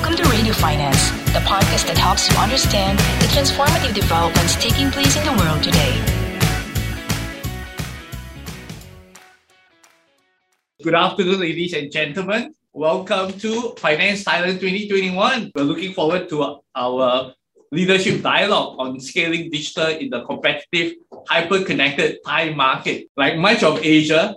Welcome to Radio Finance, the podcast that helps you understand the transformative developments taking place in the world today. Good afternoon, ladies and gentlemen. Welcome to Finance Thailand 2021. We're looking forward to our leadership dialogue on scaling digital in the competitive, hyper-connected Thai market. Like much of Asia,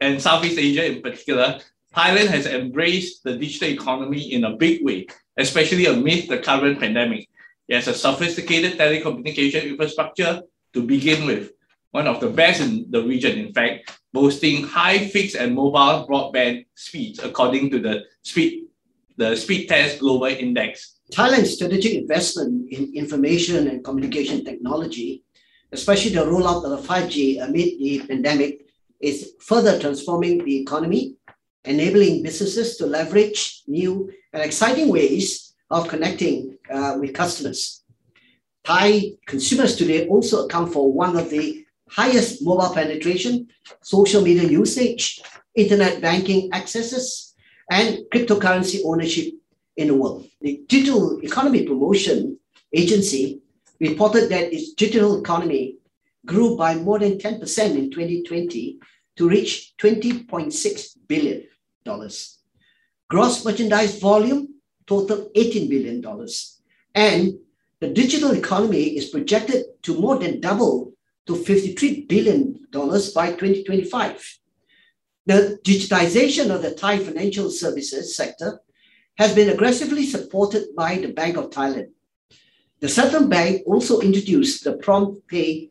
and Southeast Asia in particular, Thailand has embraced the digital economy in a big way, especially amid the current pandemic. It has a sophisticated telecommunication infrastructure to begin with, one of the best in the region, in fact, boasting high fixed and mobile broadband speeds according to the speed, the Speed Test Global Index. Thailand's strategic investment in information and communication technology, especially the rollout of the 5G amid the pandemic, is further transforming the economy enabling businesses to leverage new and exciting ways of connecting uh, with customers. Thai consumers today also account for one of the highest mobile penetration, social media usage, internet banking accesses, and cryptocurrency ownership in the world. The Digital Economy Promotion Agency reported that its digital economy grew by more than 10% in 2020 to reach 20.6 billion. Gross merchandise volume total $18 billion. And the digital economy is projected to more than double to $53 billion by 2025. The digitization of the Thai financial services sector has been aggressively supported by the Bank of Thailand. The Southern Bank also introduced the Prompt Pay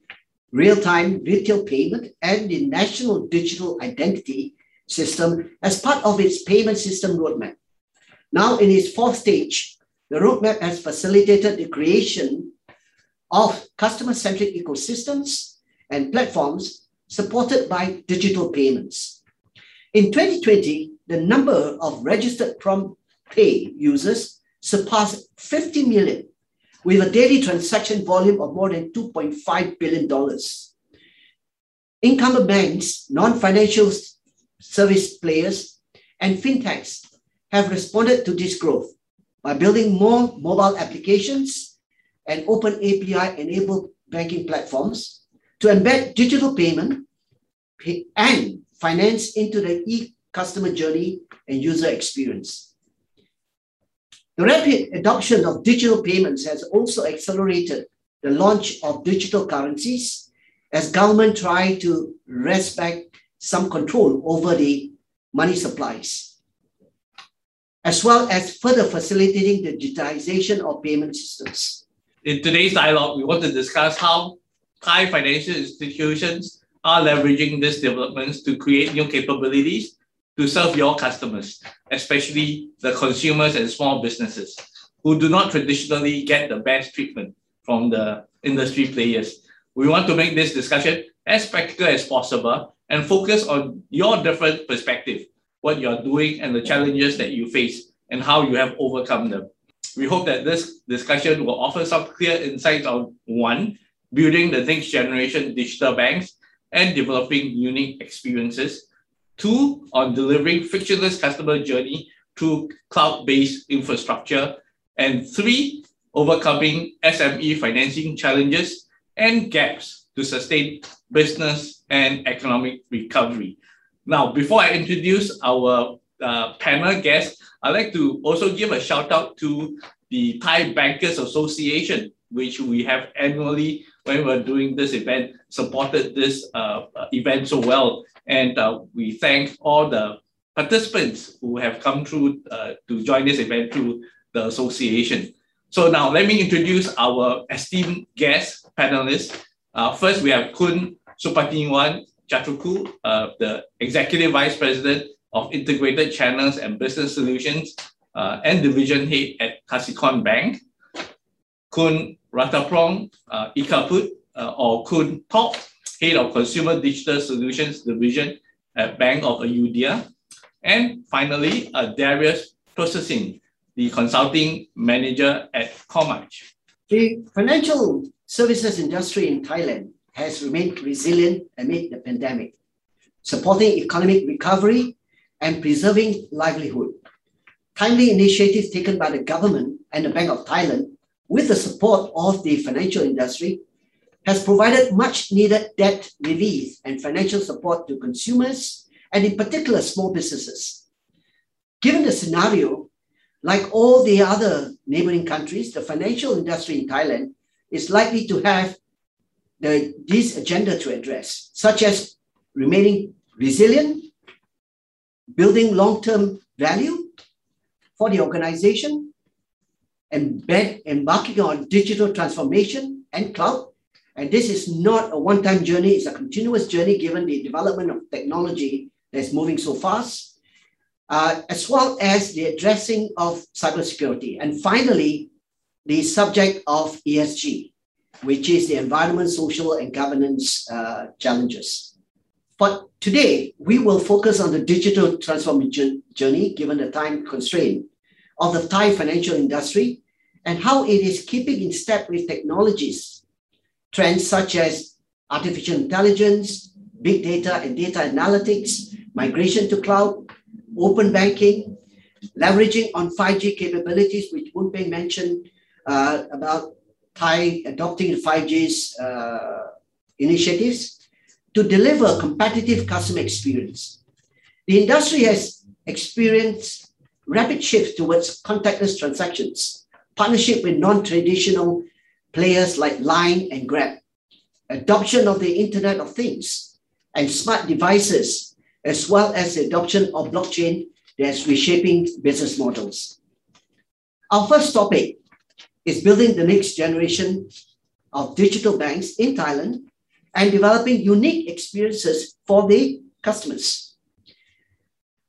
real-time retail payment and the National Digital Identity system as part of its payment system roadmap. Now, in its fourth stage, the roadmap has facilitated the creation of customer centric ecosystems and platforms supported by digital payments. In 2020, the number of registered prompt pay users surpassed 50 million, with a daily transaction volume of more than $2.5 billion. Incumbent banks, non financial service players, and fintechs have responded to this growth by building more mobile applications and open API enabled banking platforms to embed digital payment and finance into the e customer journey and user experience. The rapid adoption of digital payments has also accelerated the launch of digital currencies as government try to respect some control over the money supplies, as well as further facilitating the digitization of payment systems. In today's dialogue, we want to discuss how Thai financial institutions are leveraging these developments to create new capabilities to serve your customers, especially the consumers and small businesses who do not traditionally get the best treatment from the industry players. We want to make this discussion as practical as possible and focus on your different perspective, what you're doing and the challenges that you face and how you have overcome them. We hope that this discussion will offer some clear insights on one, building the next generation digital banks and developing unique experiences. Two, on delivering frictionless customer journey through cloud-based infrastructure. And three, overcoming SME financing challenges and gaps to sustain business and economic recovery. Now, before I introduce our uh, panel guests, I'd like to also give a shout out to the Thai Bankers Association, which we have annually when we're doing this event, supported this uh, event so well. And uh, we thank all the participants who have come through uh, to join this event through the association. So now let me introduce our esteemed guest panelists. Uh, first, we have Kun Supatiwan Chatruku, uh, the Executive Vice President of Integrated Channels and Business Solutions uh, and Division Head at Kasikorn Bank. Kun Rataprong uh, Ikaput, uh, or Kun Top, Head of Consumer Digital Solutions Division at Bank of Ayudhya. And finally, uh, Darius Processing, the Consulting Manager at Comarch. The financial services industry in Thailand has remained resilient amid the pandemic, supporting economic recovery and preserving livelihood. timely initiatives taken by the government and the Bank of Thailand with the support of the financial industry has provided much needed debt relief and financial support to consumers and in particular small businesses. Given the scenario, like all the other neighboring countries, the financial industry in Thailand is likely to have the, this agenda to address, such as remaining resilient, building long-term value for the organization, embed, embarking on digital transformation and cloud. And this is not a one-time journey, it's a continuous journey given the development of technology that's moving so fast, uh, as well as the addressing of cybersecurity. And finally, the subject of ESG, which is the environment, social, and governance uh, challenges. But today, we will focus on the digital transformation journey, given the time constraint of the Thai financial industry and how it is keeping in step with technologies, trends such as artificial intelligence, big data and data analytics, migration to cloud, open banking, leveraging on 5G capabilities, which Boon Peng mentioned uh, about Thai adopting 5G's uh, initiatives to deliver competitive customer experience. The industry has experienced rapid shift towards contactless transactions, partnership with non-traditional players like Line and Grab, adoption of the Internet of Things and smart devices, as well as the adoption of blockchain that's reshaping business models. Our first topic is building the next generation of digital banks in Thailand and developing unique experiences for the customers.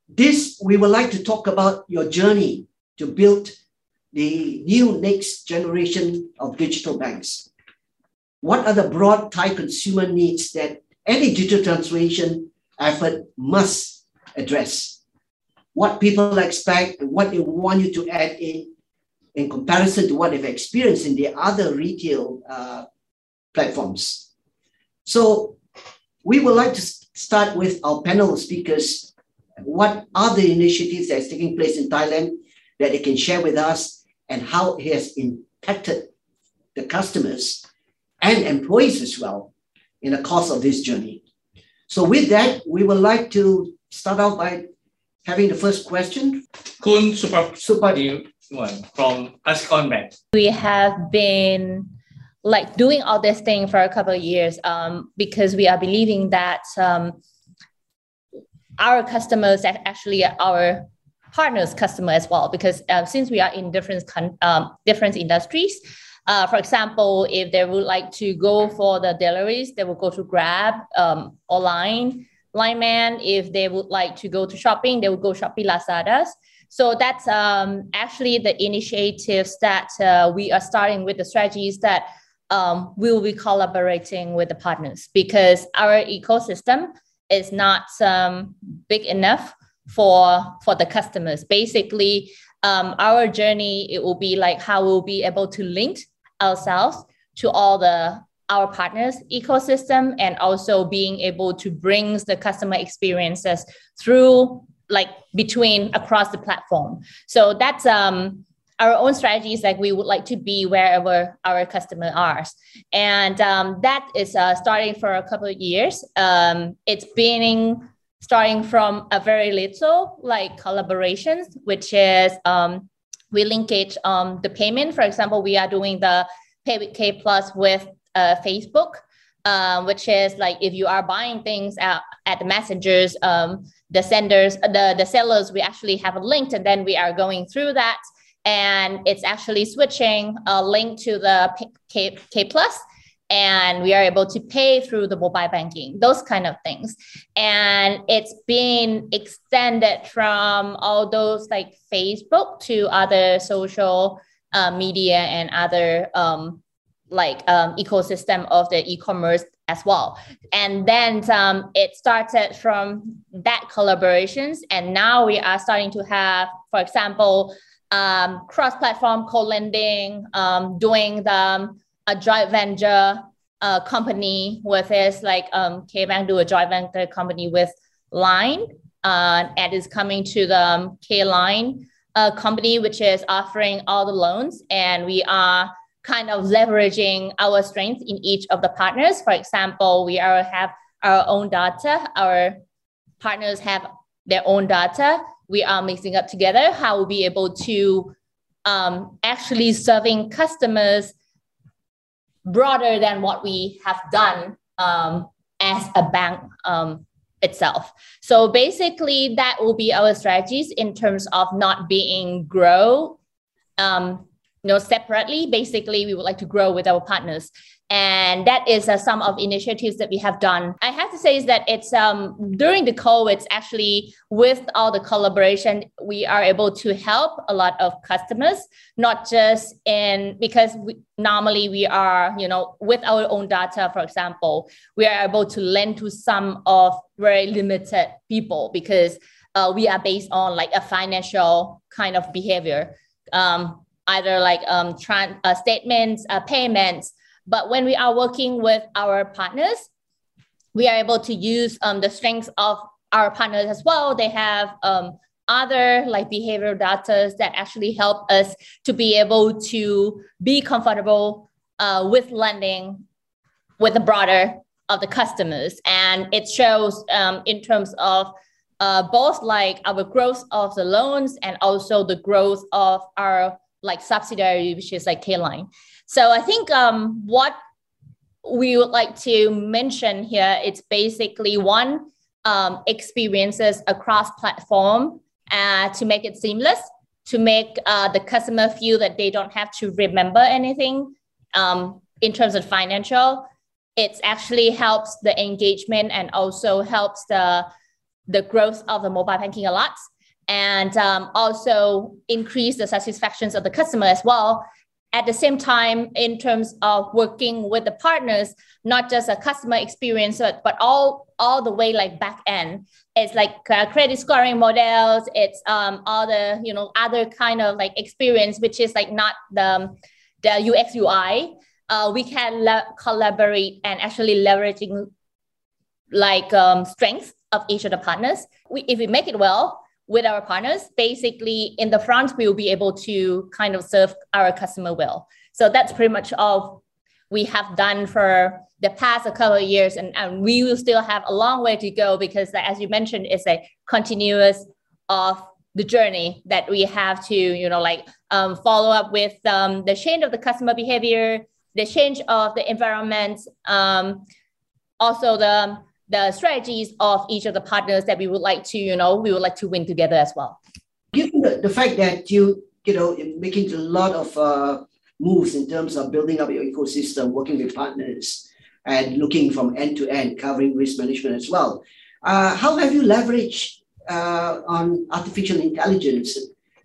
This, we would like to talk about your journey to build the new next generation of digital banks. What are the broad Thai consumer needs that any digital transformation effort must address? What people expect what they want you to add in in comparison to what they've experienced in the other retail uh, platforms. So we would like to start with our panel speakers. What are the initiatives that's taking place in Thailand that they can share with us and how it has impacted the customers and employees as well in the course of this journey. So with that, we would like to start out by having the first question. Kun Super, Super one from Ascon Bank. We have been like doing all this thing for a couple of years um, because we are believing that um, our customers are actually our partners customer as well because uh, since we are in different con- um, different industries uh, for example if they would like to go for the deliveries they will go to grab um, or line line man if they would like to go to shopping they will go shopee lazadas so that's um, actually the initiatives that uh, we are starting with the strategies that um, we will be collaborating with the partners because our ecosystem is not um, big enough for for the customers. Basically, um, our journey it will be like how we'll be able to link ourselves to all the our partners ecosystem and also being able to bring the customer experiences through like between across the platform. So that's um, our own strategies like we would like to be wherever our customer are. And um, that is uh, starting for a couple of years. Um, it's been starting from a very little like collaborations which is um, we linkage um, the payment. For example we are doing the pay with k plus with uh, facebook um, which is like if you are buying things at, at the messengers um, the senders, the, the sellers, we actually have a link and then we are going through that. And it's actually switching a link to the K, K plus and we are able to pay through the mobile banking, those kind of things. And it's been extended from all those like Facebook to other social uh, media and other um, like um, ecosystem of the e-commerce as well. And then um, it started from that collaborations. And now we are starting to have, for example, um, cross-platform co-lending, um, doing the um, a joint venture uh, company with this like um, K-Bank do a joint venture company with Line. Uh, and is coming to the um, K-Line a company which is offering all the loans, and we are kind of leveraging our strengths in each of the partners. For example, we are have our own data. Our partners have their own data. We are mixing up together how we'll be able to um, actually serving customers broader than what we have done um, as a bank um, itself. So basically, that will be our strategies in terms of not being grow, um, you know, separately. Basically, we would like to grow with our partners and that is uh, some of initiatives that we have done i have to say is that it's um, during the covid actually with all the collaboration we are able to help a lot of customers not just in because we, normally we are you know with our own data for example we are able to lend to some of very limited people because uh, we are based on like a financial kind of behavior um, either like um, trans- uh, statements uh, payments but when we are working with our partners, we are able to use um, the strengths of our partners as well. They have um, other like behavioral data that actually help us to be able to be comfortable uh, with lending with the broader of the customers. And it shows um, in terms of uh, both like our growth of the loans and also the growth of our like subsidiary, which is like K-Line. So I think um, what we would like to mention here, it's basically one um, experiences across platform uh, to make it seamless, to make uh, the customer feel that they don't have to remember anything um, in terms of financial. It actually helps the engagement and also helps the the growth of the mobile banking a lot and um, also increase the satisfactions of the customer as well. At the same time in terms of working with the partners not just a customer experience but but all all the way like back end. It's like uh, credit scoring models it's um, all the you know other kind of like experience which is like not the the ux ui uh, we can collaborate and actually leveraging like um, strengths of each of the partners. We, if we make it well with our partners, basically in the front, we will be able to kind of serve our customer well. So that's pretty much all we have done for the past a couple of years. And, and we will still have a long way to go because as you mentioned, it's a continuous of the journey that we have to, you know, like um, follow up with um, the change of the customer behavior, the change of the environment, um, also the the strategies of each of the partners that we would like to, you know, we would like to win together as well. Given the, the fact that you, you know, making a lot of uh, moves in terms of building up your ecosystem, working with partners, and looking from end to end, covering risk management as well. Uh, how have you leveraged uh, on artificial intelligence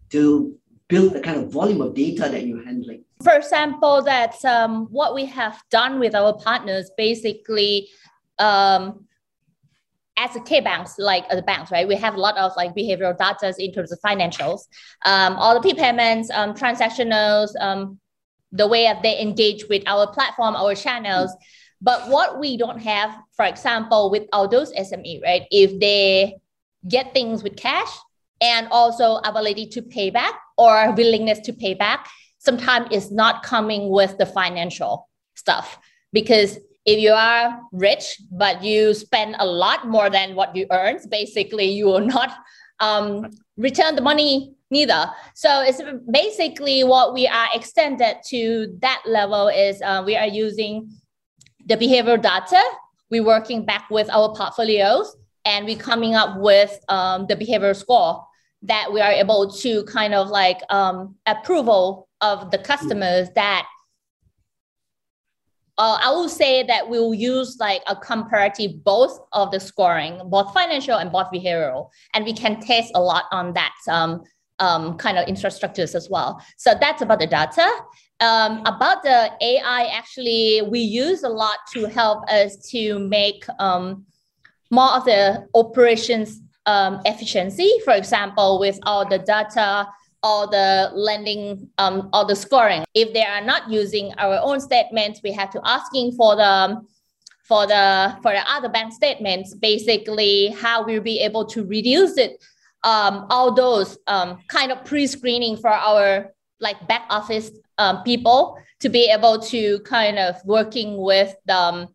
to build the kind of volume of data that you're handling? For example, that um, what we have done with our partners basically um, as a K banks, like the banks, right? We have a lot of like behavioral data in terms of financials, um, all the P payments, um, transactionals, um, the way that they engage with our platform, our channels. But what we don't have, for example, with all those SME, right? If they get things with cash and also ability to pay back or willingness to pay back, sometimes it's not coming with the financial stuff because if you are rich but you spend a lot more than what you earn basically you will not um, return the money neither. So it's basically what we are extended to that level is uh, we are using the behavioral data. We're working back with our portfolios and we're coming up with um, the behavioral score that we are able to kind of like um, approval of the customers that uh, I will say that we'll use like a comparative both of the scoring, both financial and both behavioral, and we can test a lot on that um, um, kind of infrastructures as well. So that's about the data. Um, about the AI, actually, we use a lot to help us to make um, more of the operations um, efficiency. For example, with all the data all the lending, um, all the scoring. If they are not using our own statements, we have to asking for the for the for the other bank statements. Basically, how we'll be able to reduce it um, all those um, kind of pre-screening for our like back office um, people to be able to kind of working with the um,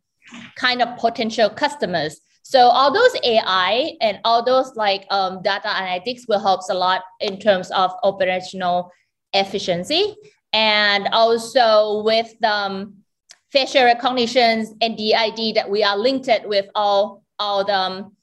kind of potential customers. So all those AI and all those like um, data analytics will help a lot in terms of operational efficiency. And also with um, facial recognitions and DID that we are linked with all all the um,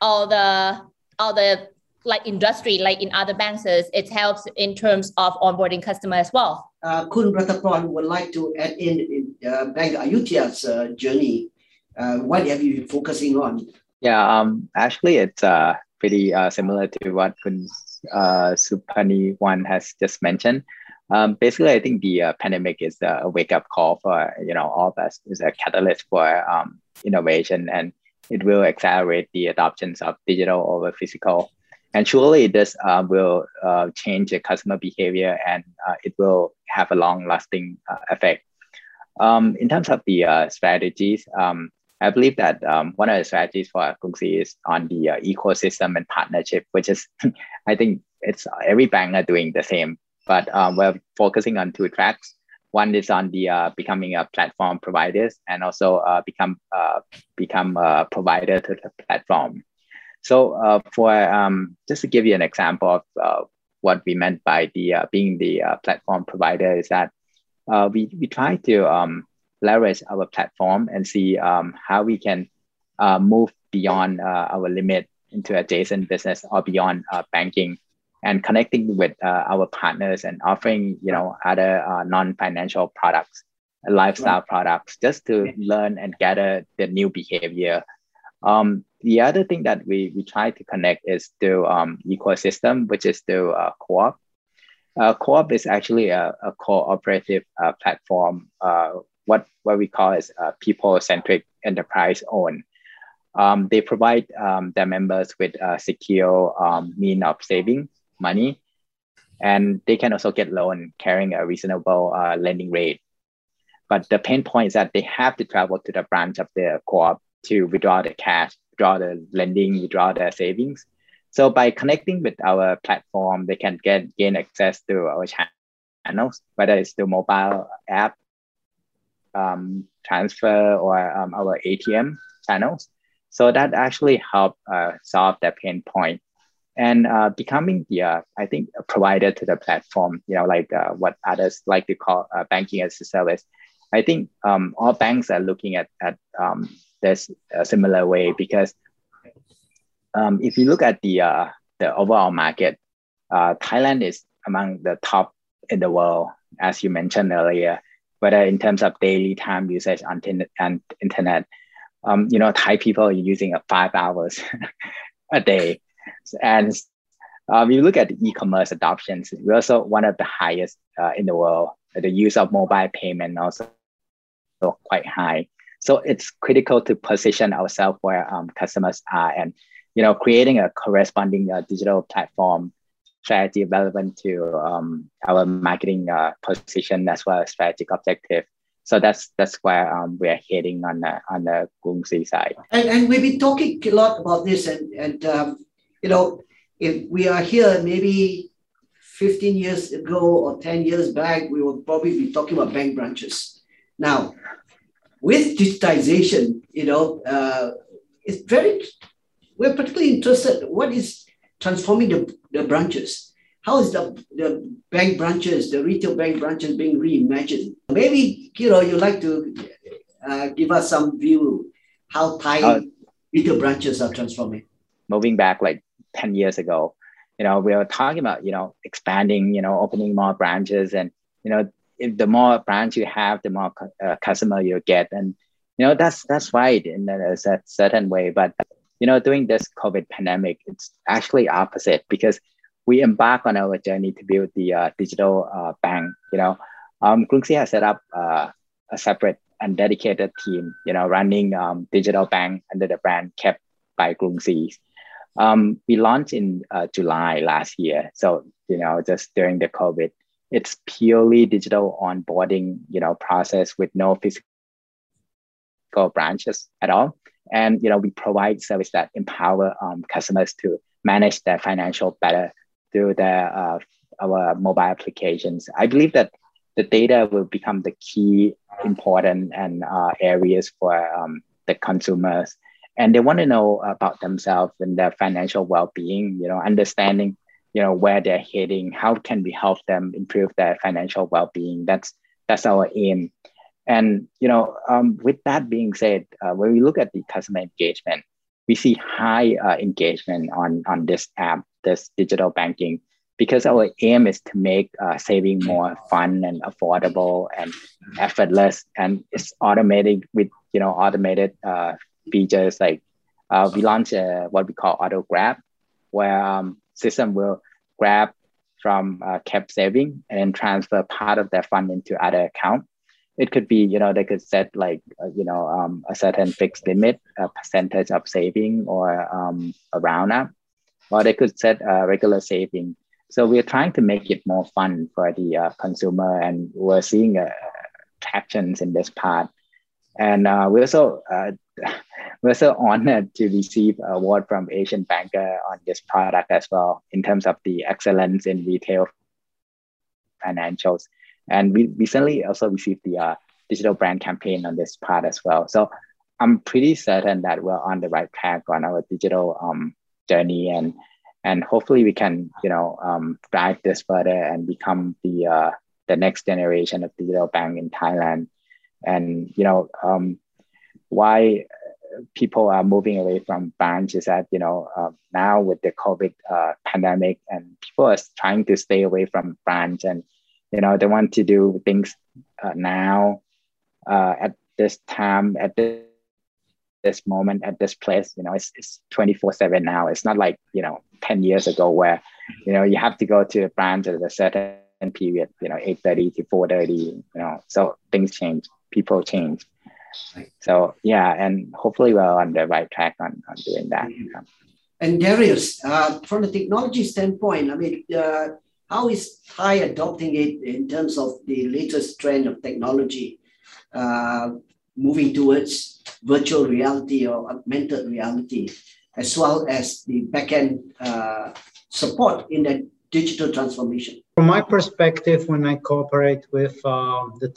all the all the like industry like in other banks it helps in terms of onboarding customer as well. Uh, kun Ratapon would like to add in, in uh, bank Ayudhya's uh, journey uh, what have you been focusing on yeah um actually it's uh pretty uh, similar to what kun uh, supani one has just mentioned um, basically, I think the uh, pandemic is a wake up call for you know all of us. Is a catalyst for um, innovation, and it will accelerate the adoptions of digital over physical. And surely this uh, will uh, change the customer behavior, and uh, it will have a long lasting uh, effect. Um, in terms of the uh, strategies, um, I believe that um, one of the strategies for Krungsri is on the ecosystem and partnership, which is I think it's every bank are doing the same but um, we're focusing on two tracks. One is on the uh, becoming a platform providers and also uh, become uh, become a provider to the platform. So uh, for um, just to give you an example of uh, what we meant by the uh, being the platform provider is that we, we try to um, leverage our platform and see um, how we can move beyond our limit into adjacent business or beyond banking and connecting with uh, our partners and offering you know other uh, non-financial products lifestyle right. products just to learn and gather the new behavior. Um, the other thing that we, we try to connect is to um, ecosystem which is to uh, co-op. Uh, co-op is actually a, a cooperative uh, platform uh, what, what we call is people-centric enterprise owned um, they provide um, their members with a secure um, mean of saving money. And they can also get loan carrying a reasonable uh, lending rate. But the pain point is that they have to travel to the branch of the co-op to withdraw the cash, withdraw the lending, withdraw their savings. So by connecting with our platform, they can get gain access to our channels, whether it's the mobile app, um, transfer, or um, our ATM channels. So that actually help uh, solve that pain point and uh, becoming the uh, I think provider to the platform. You know, like uh, what others like to call uh, banking as a service. I think um, all banks are looking at at um, this a similar way because um, if you look at the uh, the overall market, uh, Thailand is among the top in the world, as you mentioned earlier. Whether in terms of daily time usage on and internet, um, you know, Thai people are using five hours a day and um, you look at e-commerce adoptions, we're also one of the highest uh, in the world. The use of mobile payment also quite high. So it's critical to position ourselves where um, customers are and you know creating a corresponding uh, digital platform strategy relevant to um, our marketing uh, position as well as strategic objective. So that's that's where um, we're heading on the on the Krungsri side. And, and we've been talking a lot about this, and and um, you know, if we are here maybe 15 years ago or 10 years back, we would probably be talking about bank branches. Now, with digitization, you know, uh, it's very, we're particularly interested, what is transforming the, the branches? How is the, the bank branches, the retail bank branches being reimagined? Maybe, you know, you'd like to uh, give us some view how Thai uh, retail branches are transforming. Moving back like 10 years ago you know we were talking about you know expanding you know opening more branches and you know if the more branch you have the more uh, customer you get and you know that's that's right in a certain way but you know during this covid pandemic it's actually opposite because we embark on our journey to build the uh, digital uh, bank you know um, Krungsri has set up uh, a separate and dedicated team you know running um, digital bank under the brand kept by Krungsri um, we launched in uh, July last year. So, you know, just during the COVID, it's purely digital onboarding, you know, process with no physical branches at all. And, you know, we provide service that empower um, customers to manage their financial better through their uh, our mobile applications. I believe that the data will become the key important and uh, areas for um, the consumers. And they want to know about themselves and their financial well-being you know understanding you know where they're heading how can we help them improve their financial well-being. That's that's our aim and you know um, with that being said uh, when we look at the customer engagement we see high uh, engagement on on this app this digital banking because our aim is to make uh, saving more fun and affordable and effortless. And it's automated with you know automated uh, features like uh, we launched uh, what we call auto grab where um, system will grab from uh, kept saving and transfer part of their fund into other account it could be you know they could set like uh, you know um, a certain fixed limit a percentage of saving or um, a round up or they could set a regular saving so we're trying to make it more fun for the uh, consumer, and we're seeing uh, tractions in this part. And uh, we're so uh, we're so honored to receive an award from Asian Banker on this product as well in terms of the excellence in retail financials. And we recently also received the uh, digital brand campaign on this part as well. So I'm pretty certain that we're on the right track on our digital um, journey and and hopefully we can you know um, drive this further and become the uh, the next generation of digital bank in Thailand and you know um, why people are moving away from banks is that you know uh, now with the COVID uh, pandemic and people are trying to stay away from branch and you know they want to do things uh, now uh, at this time at this this moment at this place you know it's, it's 24 7 now. It's not like you know 10 years ago where you know you have to go to a branch at a certain period you know 8.30 to 4.30 you know so things change people change. So yeah and hopefully we're on the right track on, on doing that. And darius uh, from a technology standpoint i mean uh, how is thai adopting it in terms of the latest trend of technology uh, moving towards virtual reality or augmented reality, as well as the backend uh, support in that digital transformation? From my perspective, when I cooperate with uh, the,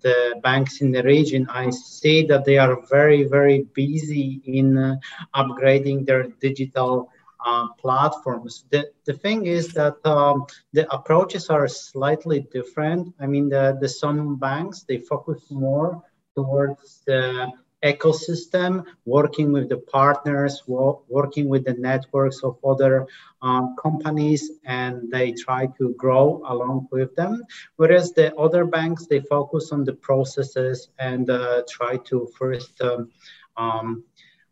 the banks in the region, I see that they are very, very busy in uh, upgrading their digital uh, platforms. The, the thing is that um, the approaches are slightly different. I mean, the, the some banks, they focus more towards the ecosystem, working with the partners, working with the networks of other um, companies, and they try to grow along with them. Whereas the other banks, they focus on the processes and uh, try to first um, um,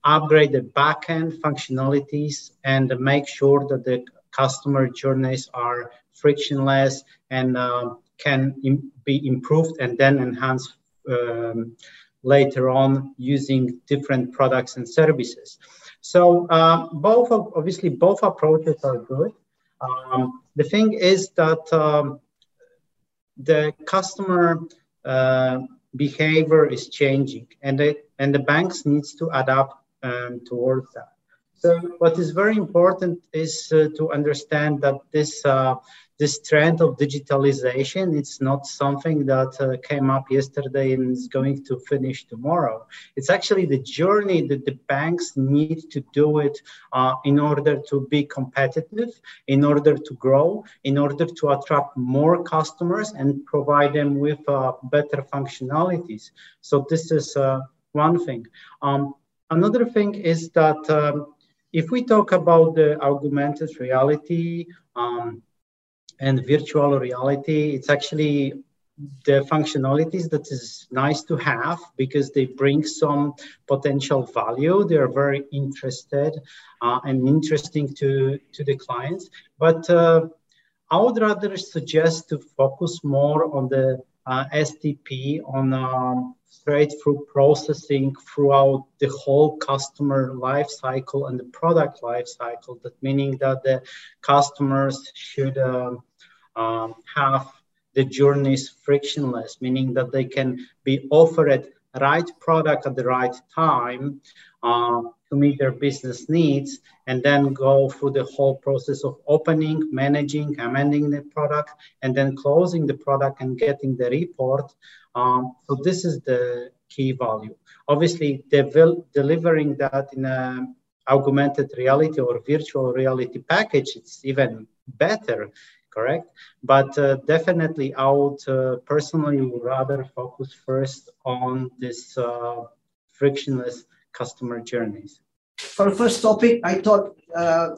upgrade the backend functionalities and make sure that the customer journeys are frictionless and uh, can Im- be improved and then enhanced um, later on using different products and services. So uh, both obviously both approaches are good. Um, the thing is that um, the customer uh, behavior is changing, and the and the banks needs to adapt um, towards that. So what is very important is uh, to understand that this uh, this trend of digitalization it's not something that uh, came up yesterday and is going to finish tomorrow. It's actually the journey that the banks need to do it uh, in order to be competitive in order to grow in order to attract more customers and provide them with uh, better functionalities. So this is uh, one thing. Um, another thing is that um, if we talk about the augmented reality um, and virtual reality, it's actually the functionalities that is nice to have because they bring some potential value. They are very interested uh, and interesting to, to the clients. But uh, I would rather suggest to focus more on the STP, on um, straight through processing throughout the whole customer life cycle and the product life cycle. That meaning that the customers should um, um, have the journeys frictionless, meaning that they can be offered right product at the right time uh, to meet their business needs and then go through the whole process of opening, managing, amending the product, and then closing the product and getting the report. Um, so this is the key value. Obviously, delivering that in a augmented reality or virtual reality package, it's even better, correct? But uh, definitely, I would uh, personally rather focus first on this uh, frictionless customer journeys. For the first topic, I thought uh,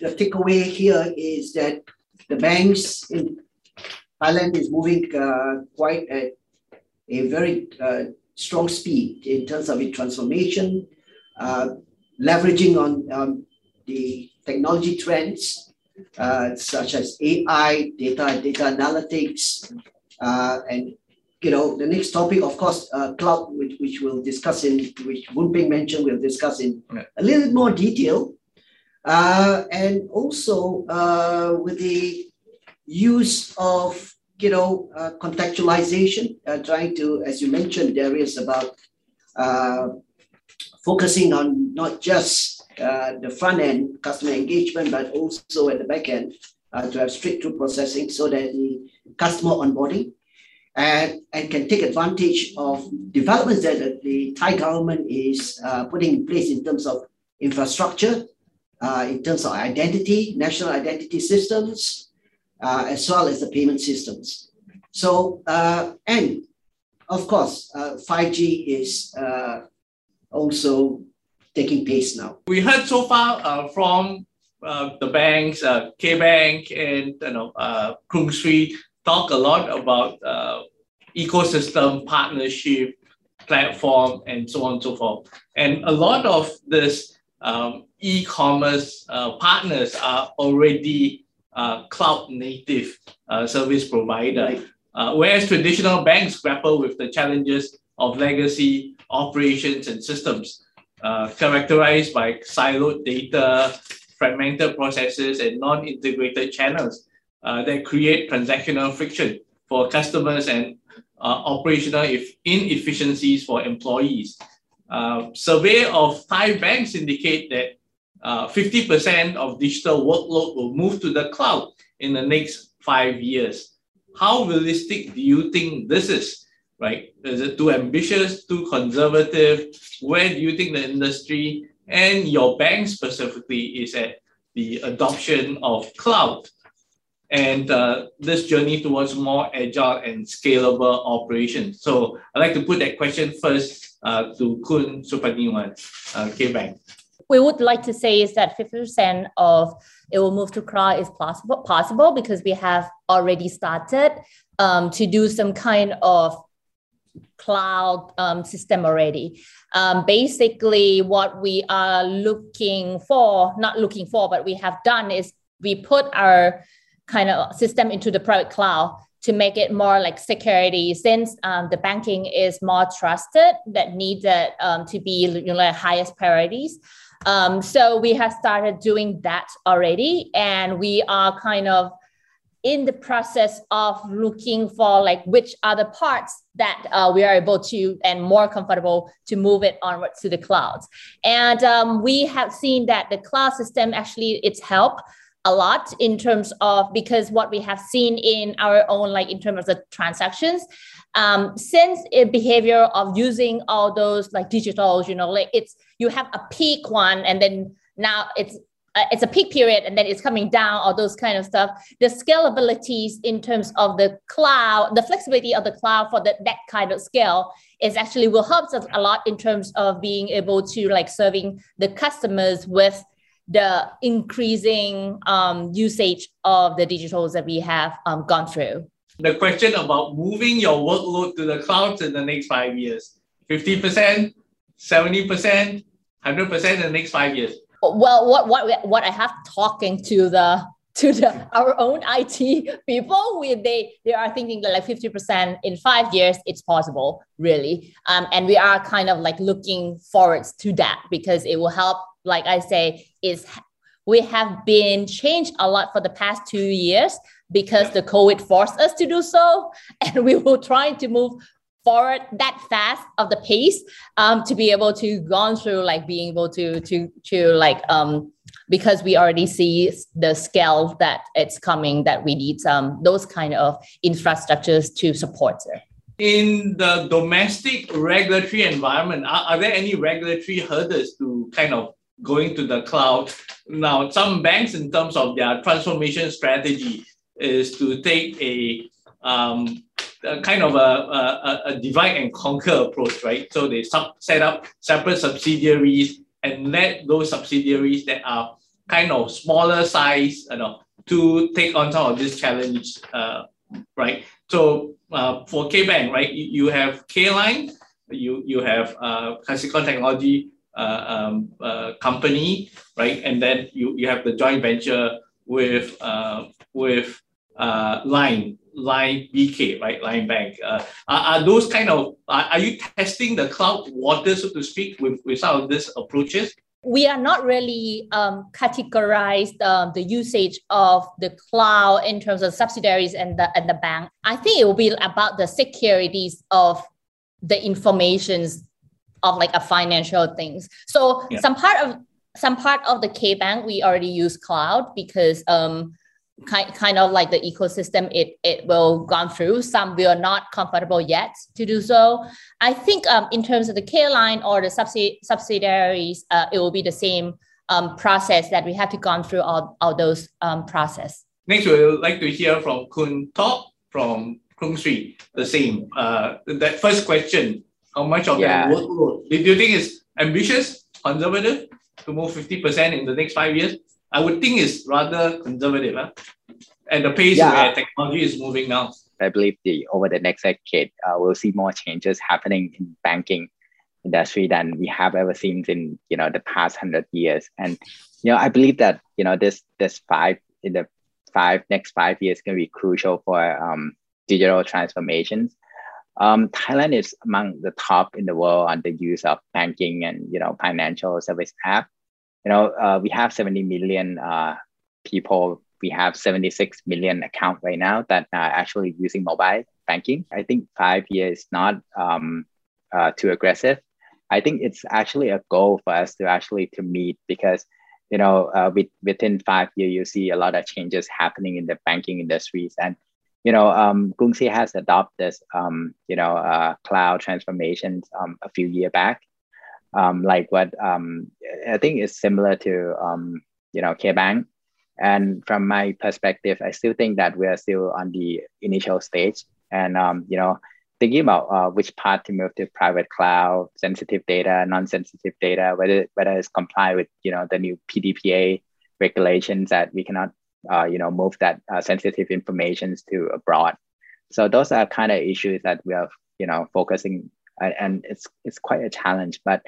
the takeaway here is that the banks in Thailand is moving uh, quite at a very uh, strong speed in terms of its transformation, leveraging on um, the technology trends uh, such as AI, data, data analytics, uh, and you know the next topic, of course, uh, cloud, which, which we'll discuss in, which Boon Peng mentioned, we'll discuss in a little bit more detail, uh, and also uh, with the use of you know uh, contextualization, trying to, as you mentioned, Darius, about focusing on not just uh, the front end customer engagement, but also at the back end uh, to have straight through processing so that the customer onboarding and, and can take advantage of developments that the Thai government is uh, putting in place in terms of infrastructure, uh, in terms of identity, national identity systems, uh, as well as the payment systems. So, uh, and of course, 5G is also taking place now. We heard so far uh, from uh, the banks, uh, K Bank and you know uh, Krung talk a lot about uh, ecosystem partnership platform and so on and so forth. And a lot of this um, e-commerce uh, partners are already uh, cloud native uh, service provider. Uh, whereas traditional banks grapple with the challenges of legacy operations and systems uh, characterized by siloed data, fragmented processes, and non-integrated channels uh, that create transactional friction for customers and uh, operational inefficiencies for employees. Uh, survey of Thai banks indicate that 50% uh, of digital workload will move to the cloud in the next five years. How realistic do you think this is? right? Is it too ambitious, too conservative? Where do you think the industry and your bank specifically is at the adoption of cloud and uh, this journey towards more agile and scalable operations? So I'd like to put that question first uh, to Kun Supaniwan, uh, KBank. We would like to say is that 50% of it will move to cloud is possible, possible because we have already started um, to do some kind of cloud um, system already. Um, basically, what we are looking for, not looking for, but we have done is we put our kind of system into the private cloud to make it more like security since um, the banking is more trusted that needed um, to be you know, highest priorities. Um, so we have started doing that already, and we are kind of in the process of looking for like which other parts that uh, we are able to and more comfortable to move it onwards to the clouds and um, we have seen that the cloud system actually it's helped a lot in terms of because what we have seen in our own like in terms of the transactions um, since a behavior of using all those like digitals you know like it's you have a peak one and then now it's uh, it's a peak period and then it's coming down all those kind of stuff. The scalabilities in terms of the cloud the flexibility of the cloud for the, that kind of scale is actually will help us a lot in terms of being able to like serving the customers with the increasing um, usage of the digitals that we have um, gone through. The question about moving your workload to the clouds in the next five years. 50% 70% 100% in the next five years. Well what what what i have talking to the to the our own it people we they they are thinking that like 50% in five years it's possible really. Um, and we are kind of like looking forwards to that because it will help like i say is we have been changed a lot for the past two years because the covid forced us to do so and we will try to move forward that fast of the pace um, to be able to gone through like being able to to to like um because we already see the scale that it's coming that we need some those kind of infrastructures to support it. In the domestic regulatory environment are, are there any regulatory hurdles to kind of going to the cloud now some banks in terms of their transformation strategy is to take a um, a kind of a, a, a divide and conquer approach, right? So they sub, set up separate subsidiaries and let those subsidiaries that are kind of smaller size, you know, to take on some of this challenge, uh, right? So uh, for K Bank, right, you, you have K-Line, you, you have uh, Kasikorn Technology um, uh, company, right? And then you, you have the joint venture with, uh, with uh, Line, Line BK, right? Line Bank. Uh, are, are those kind of, are, are you testing the cloud water, so to speak, with, with some of these approaches? we are not really um, categorized um, the usage of the cloud in terms of subsidiaries and the and the bank. I think it will be about the securities of the informations of like a financial things. So yeah. some part of some part of the K Bank we already use cloud because um, kind, kind of like the ecosystem it, it will gone through. Some we are not comfortable yet to do so. I think um, in terms of the K line or the subsidi- subsidiaries, uh, it will be the same um, process that we have to gone through all, all those um, process. Next, we would like to hear from Kun Top from Krungsri, the same. Uh, that first question, how much of yeah. that workload? Do you think is ambitious, conservative to move 50% in the next five years? I would think is rather conservative, huh? and the pace yeah. where technology is moving now. I believe the over the next decade, uh, we'll see more changes happening in banking industry than we have ever seen in you know the past hundred years. And you know, I believe that you know this this five in the five next five years going to be crucial for um, digital transformations. Um, Thailand is among the top in the world on the use of banking and you know financial service app you know, uh, we have 70 million uh, people. We have 76 million account right now that are actually using mobile banking. I think five years is not um, uh, too aggressive. I think it's actually a goal for us to actually to meet because you know uh, with, within five years you see a lot of changes happening in the banking industries and you know um, Krungsri has adopted this um, you know uh, cloud transformations um, a few years back um, like what um, I think is similar to um, you know KBank. And from my perspective, I still think that we are still on the initial stage, and um, you know thinking about uh, which part to move to private cloud, sensitive data, non-sensitive data, whether whether it's comply with you know the new PDPA regulations that we cannot uh, you know move that uh, sensitive information to abroad. So those are kind of issues that we are you know focusing, and it's it's quite a challenge, but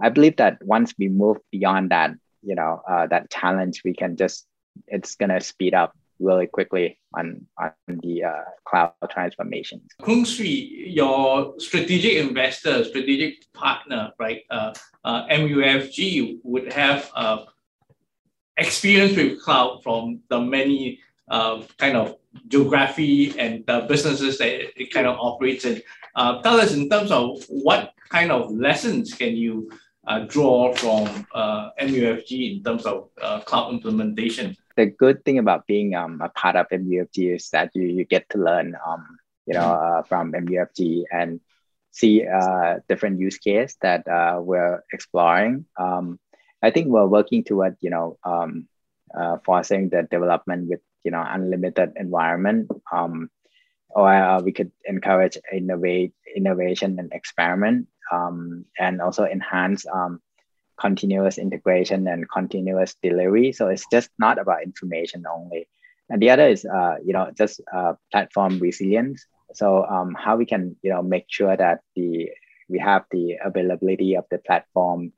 I believe that once we move beyond that, you know, uh, that challenge, we can just it's gonna speed up really quickly on on the uh, cloud transformations. Krungsri, your strategic investor, strategic partner, right? Uh, uh, MUFG would have uh, experience with cloud from the many uh, kind of geography and the businesses that it kind of operates in. Uh, tell us in terms of what kind of lessons can you uh, draw from uh, MUFG in terms of uh, cloud implementation? The good thing about being um, a part of MUFG is that you, you get to learn, um, you know, uh, from MUFG and see uh, different use case that we're exploring. Um, I think we're working toward, you know, um, uh, forcing the development with, you know, unlimited environment. Um, or uh, we could encourage innovate, innovation and experiment um, and also enhance um, continuous integration and continuous delivery. So it's just not about information only. And the other is, uh, you know, just uh, platform resilience. So um, how we can, you know, make sure that the we have the availability of the platform,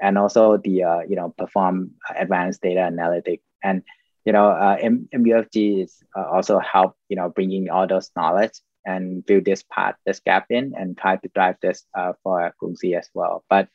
and also the, uh, you know, perform advanced data analytic And you know, uh, MUFG is uh, also help, you know, bringing all those knowledge and fill this part, this gap in, and try to drive this uh, for Krungsri as well. But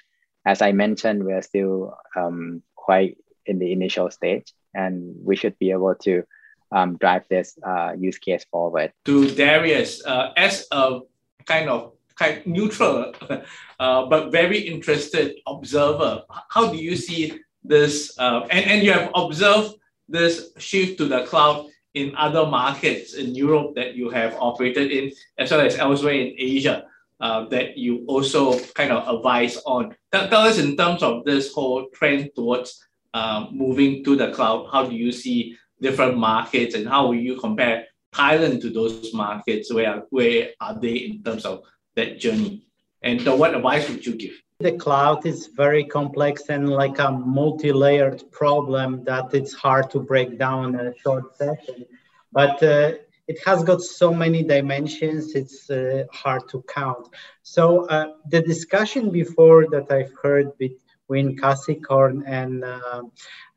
as I mentioned, we're still um, quite in the initial stage, and we should be able to um, drive this uh, use case forward. To Darius, uh, as a kind of kind neutral, uh, but very interested observer, how do you see this? Uh, and, and you have observed this shift to the cloud in other markets in Europe that you have operated in, as well as elsewhere in Asia. Uh, that you also kind of advise on. Tell, tell us in terms of this whole trend towards uh, moving to the cloud, how do you see different markets and how will you compare Thailand to those markets? Where, where are they in terms of that journey? And so what advice would you give? The cloud is very complex and like a multi-layered problem that it's hard to break down in a short session. But uh, it has got so many dimensions, it's uh, hard to count. So uh, the discussion before that I've heard with between Kasikorn and uh,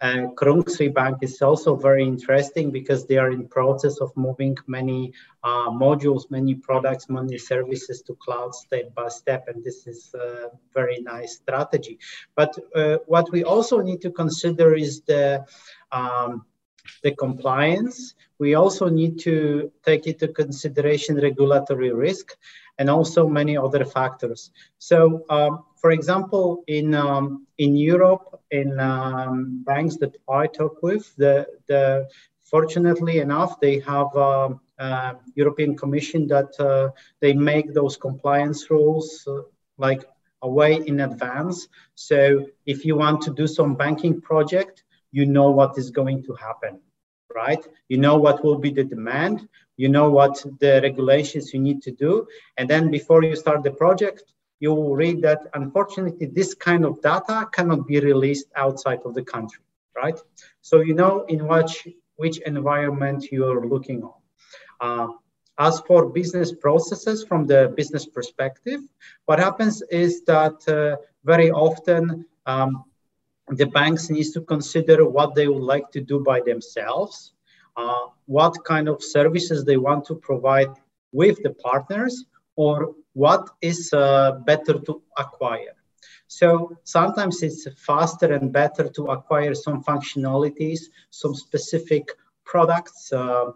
uh, Bank is also very interesting because they are in process of moving many uh, modules, many products, many services to cloud step by step, and this is a very nice strategy. But uh, what we also need to consider is the um, the compliance. We also need to take into consideration regulatory risk and also many other factors. So um, for example, in um, in Europe, in um, banks that I talk with, the the fortunately enough, they have a, um, a European Commission that uh, they make those compliance rules uh, like away in advance. So if you want to do some banking project, you know what is going to happen, right? You know what will be the demand. You know what the regulations you need to do, and then before you start the project you will read that unfortunately this kind of data cannot be released outside of the country, right? So you know in which, which environment you are looking on. Uh, as for business processes from the business perspective, what happens is that uh, very often um, the banks needs to consider what they would like to do by themselves, uh, what kind of services they want to provide with the partners, or what is uh, better to acquire. So sometimes it's faster and better to acquire some functionalities, some specific products uh,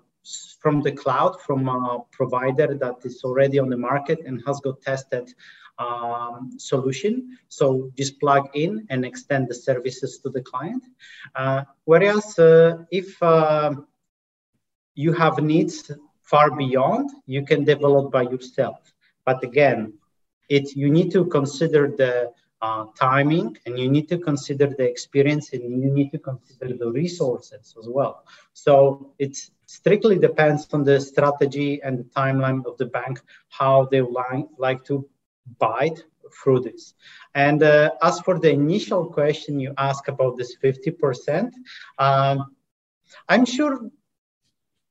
from the cloud, from a provider that is already on the market and has got tested um, solution. So just plug in and extend the services to the client. Uh, whereas uh, if uh, you have needs far beyond, you can develop by yourself. But again, it you need to consider the uh, timing and you need to consider the experience and you need to consider the resources as well. So it strictly depends on the strategy and the timeline of the bank, how they like, like to bite through this. And uh, as for the initial question you ask about this 50%, um, I'm sure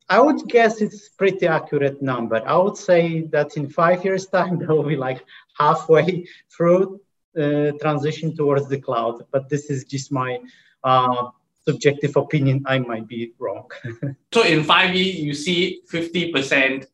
I would guess it's pretty accurate number. I would say that in five years' time, they will be like halfway through uh, transition towards the cloud. But this is just my uh, subjective opinion. I might be wrong. so in five years, you see 50%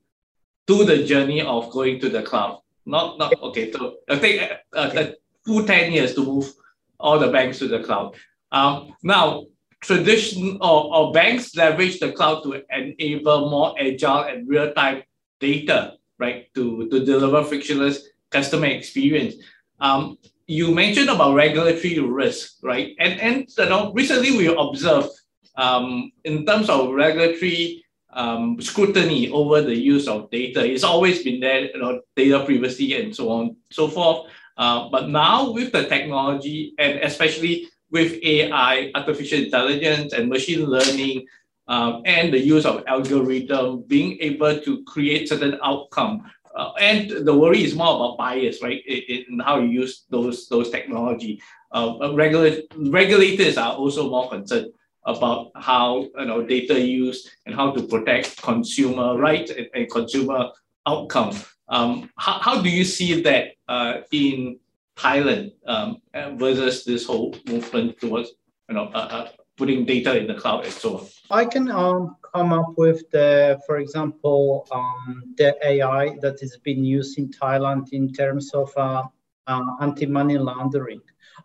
to the journey of going to the cloud. Not, not okay. So I think uh, uh, full 10 years to move all the banks to the cloud. Um, now, tradition or, or banks leverage the cloud to enable more agile and real-time data, right, to, to deliver frictionless customer experience. Um, you mentioned about regulatory risk, right? And, and you know, recently we observed um, in terms of regulatory um, scrutiny over the use of data. It's always been there, you know, data privacy and so on, so forth. Uh, but now with the technology and especially with AI, artificial intelligence, and machine learning, um, and the use of algorithm, being able to create certain outcome. Uh, and the worry is more about bias, right? In, in how you use those those technology. Uh, uh regula- regulators are also more concerned about how you know data use and how to protect consumer rights and, and consumer outcome. Um, how, how do you see that uh, in Thailand um, versus this whole movement towards you know uh, uh, putting data in the cloud and so on? I can um, come up with the, for example, um, the AI that is being used in Thailand in terms of uh, uh, anti-money laundering,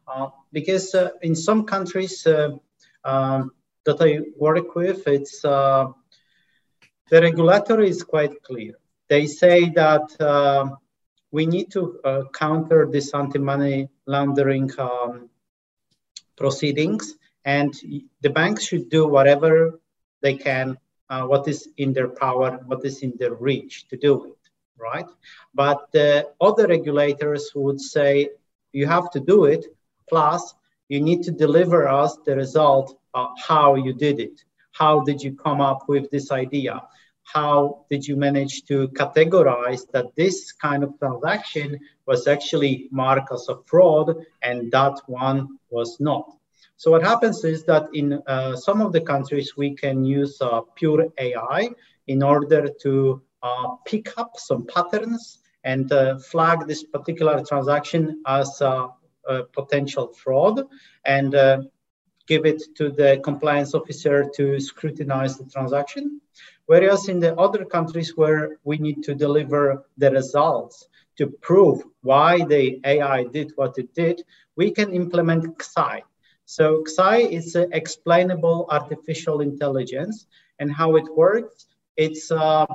uh, because uh, in some countries um, that I work with, it's the regulator is quite clear. They say that we need to uh, counter this anti-money laundering um, proceedings, and the banks should do whatever they can, uh, what is in their power, what is in their reach to do it, right? But the other regulators would say you have to do it, plus you need to deliver us the result of how you did it. How did you come up with this idea? How did you manage to categorize that this kind of transaction was actually marked as a fraud and that one was not? So what happens is that in uh, some of the countries, we can use uh, pure AI in order to uh, pick up some patterns and uh, flag this particular transaction as a, a potential fraud and uh, give it to the compliance officer to scrutinize the transaction. Whereas in the other countries where we need to deliver the results to prove why the AI did what it did, we can implement XAI. So XAI is an explainable artificial intelligence and how it works. It's uh,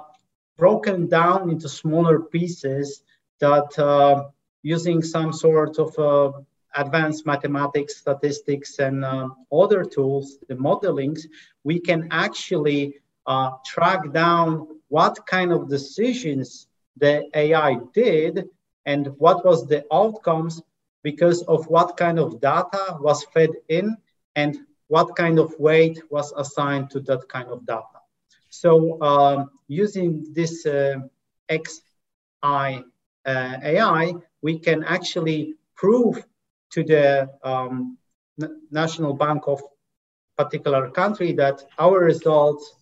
broken down into smaller pieces that uh, using some sort of uh, advanced mathematics, statistics, and uh, other tools, the modelings, we can actually uh, track down what kind of decisions the AI did and what was the outcomes because of what kind of data was fed in and what kind of weight was assigned to that kind of data. So um, using this uh, XI uh, AI, we can actually prove to the um, national bank of particular country that our results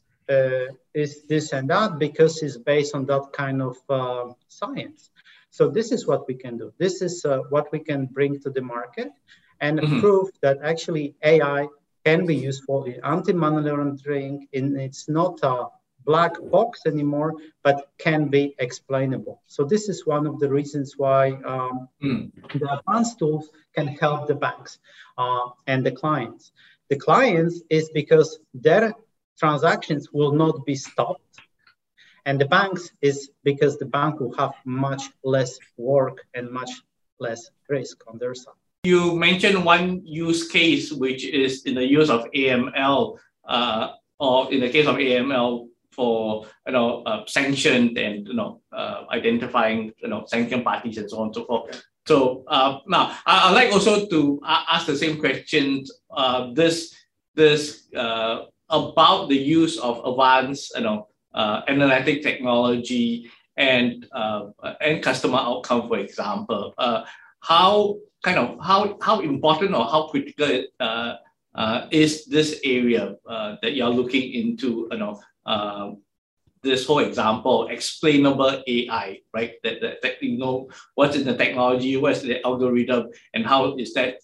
is this and that because it's based on that kind of uh, science. So this is what we can do. This is uh, what we can bring to the market and mm-hmm. prove that actually AI can be useful in anti-money laundering. In, it's not a black box anymore, but can be explainable. So this is one of the reasons why um, mm. the advanced tools can help the banks uh, and the clients. The clients is because their transactions will not be stopped. And the banks is because the bank will have much less work and much less risk on their side. You mentioned one use case, which is in the use of AML, uh, or in the case of AML for you know uh, sanctioned and you know uh, identifying you know sanctioned parties and so on and so forth. So uh, now I, would like also to ask the same question. Uh, this this uh, about the use of advanced, you know, uh, analytic technology and uh, and customer outcome, for example. Uh, how kind of how how important or how critical uh, uh, is this area uh, that you're looking into? You know, this whole example, explainable AI, right? That, that, that you know what's in the technology, what's the algorithm, and how is that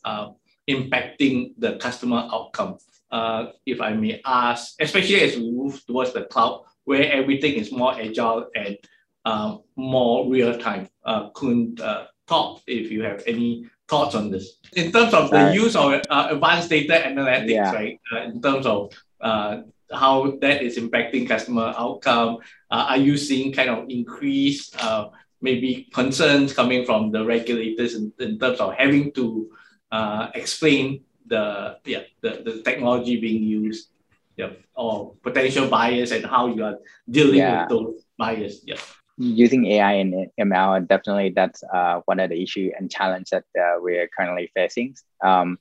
impacting the customer outcome uh, if I may ask, especially as we move towards the cloud, where everything is more agile and uh, more real time. Uh, Kun uh, talk if you have any thoughts on this. In terms of the use of uh, advanced data analytics, yeah. right? Uh, in terms of uh, how that is impacting customer outcome, uh, are you seeing kind of increased uh, maybe concerns coming from the regulators in, in terms of having to uh, explain the yeah the, the technology being used yeah or potential bias and how you are dealing yeah. with those bias yeah using AI and ML definitely that's uh, one of the issue and challenge that uh, we're currently facing um,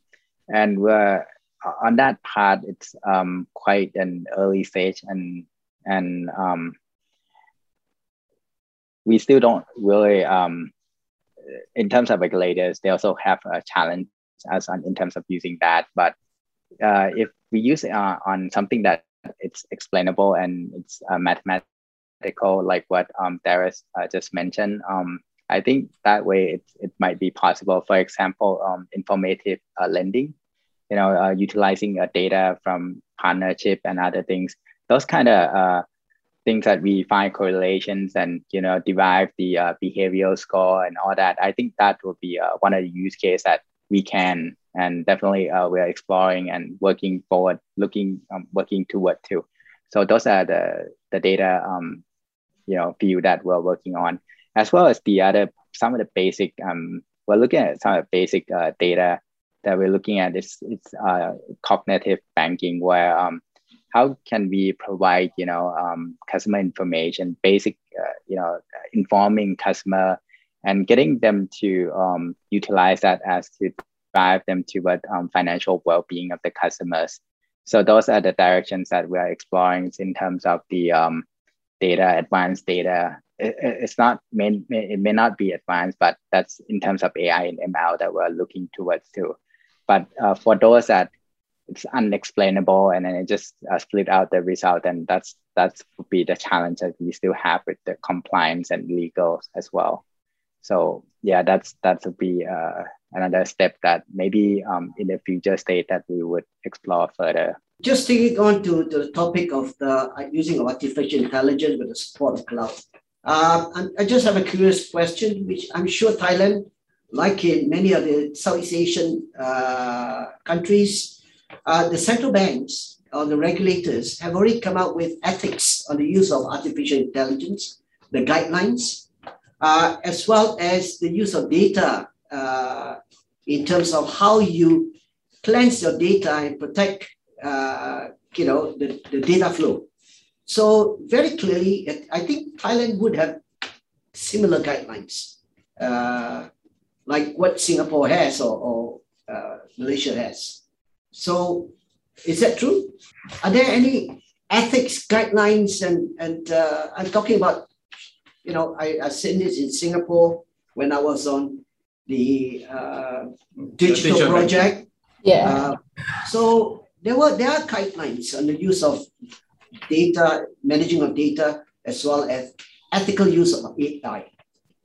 and we're on that part it's um, quite an early stage and and um, we still don't really um, in terms of regulators they also have a challenge as on, in terms of using that. But uh, if we use it uh, on something that it's explainable and it's uh, mathematical, like what um, Darius uh, just mentioned, um, I think that way it, it might be possible. For example, um, informative uh, lending, you know, utilizing data from partnership and other things. Those kind of things that we find correlations and you know derive the uh, behavioral score and all that. I think that would be uh, one of the use case that we can. And definitely uh, we are exploring and working forward looking um, working toward too so those are the the data um, you know view that we're working on. As well as the other some of the basic um, we're looking at some of the basic uh, data that we're looking at. Is it's uh, cognitive banking where um, how can we provide you know um, customer information basic uh, you know informing customer and getting them to um, utilize that as to drive them toward um, financial well-being of the customers. So those are the directions that we are exploring in terms of the um, data advanced data. It, it's not may, it may not be advanced but that's in terms of ai and ml that we're looking towards too. But uh, for those that it's unexplainable and then it just uh, split out the result, and that's that's would be the challenge that we still have with the compliance and legal as well. So yeah, that's that would be uh, another step that maybe um, in the future state that we would explore further. Just taking on to, the topic of the uh, using of artificial intelligence with the support of cloud. Uh, I just have a curious question, which I'm sure Thailand like in many of the Southeast Asian uh, countries, uh, the central banks or the regulators have already come out with ethics on the use of artificial intelligence, the guidelines, uh, as well as the use of data uh, in terms of how you cleanse your data and protect, uh, you know, the, the data flow. So very clearly, I think Thailand would have similar guidelines. Uh, like what Singapore has or, or uh, Malaysia has. So, is that true? Are there any ethics guidelines? And and uh, I'm talking about, you know, I I seen this in Singapore when I was on the uh, digital project. Yeah. Uh, so there were there are guidelines on the use of data, managing of data, as well as ethical use of AI.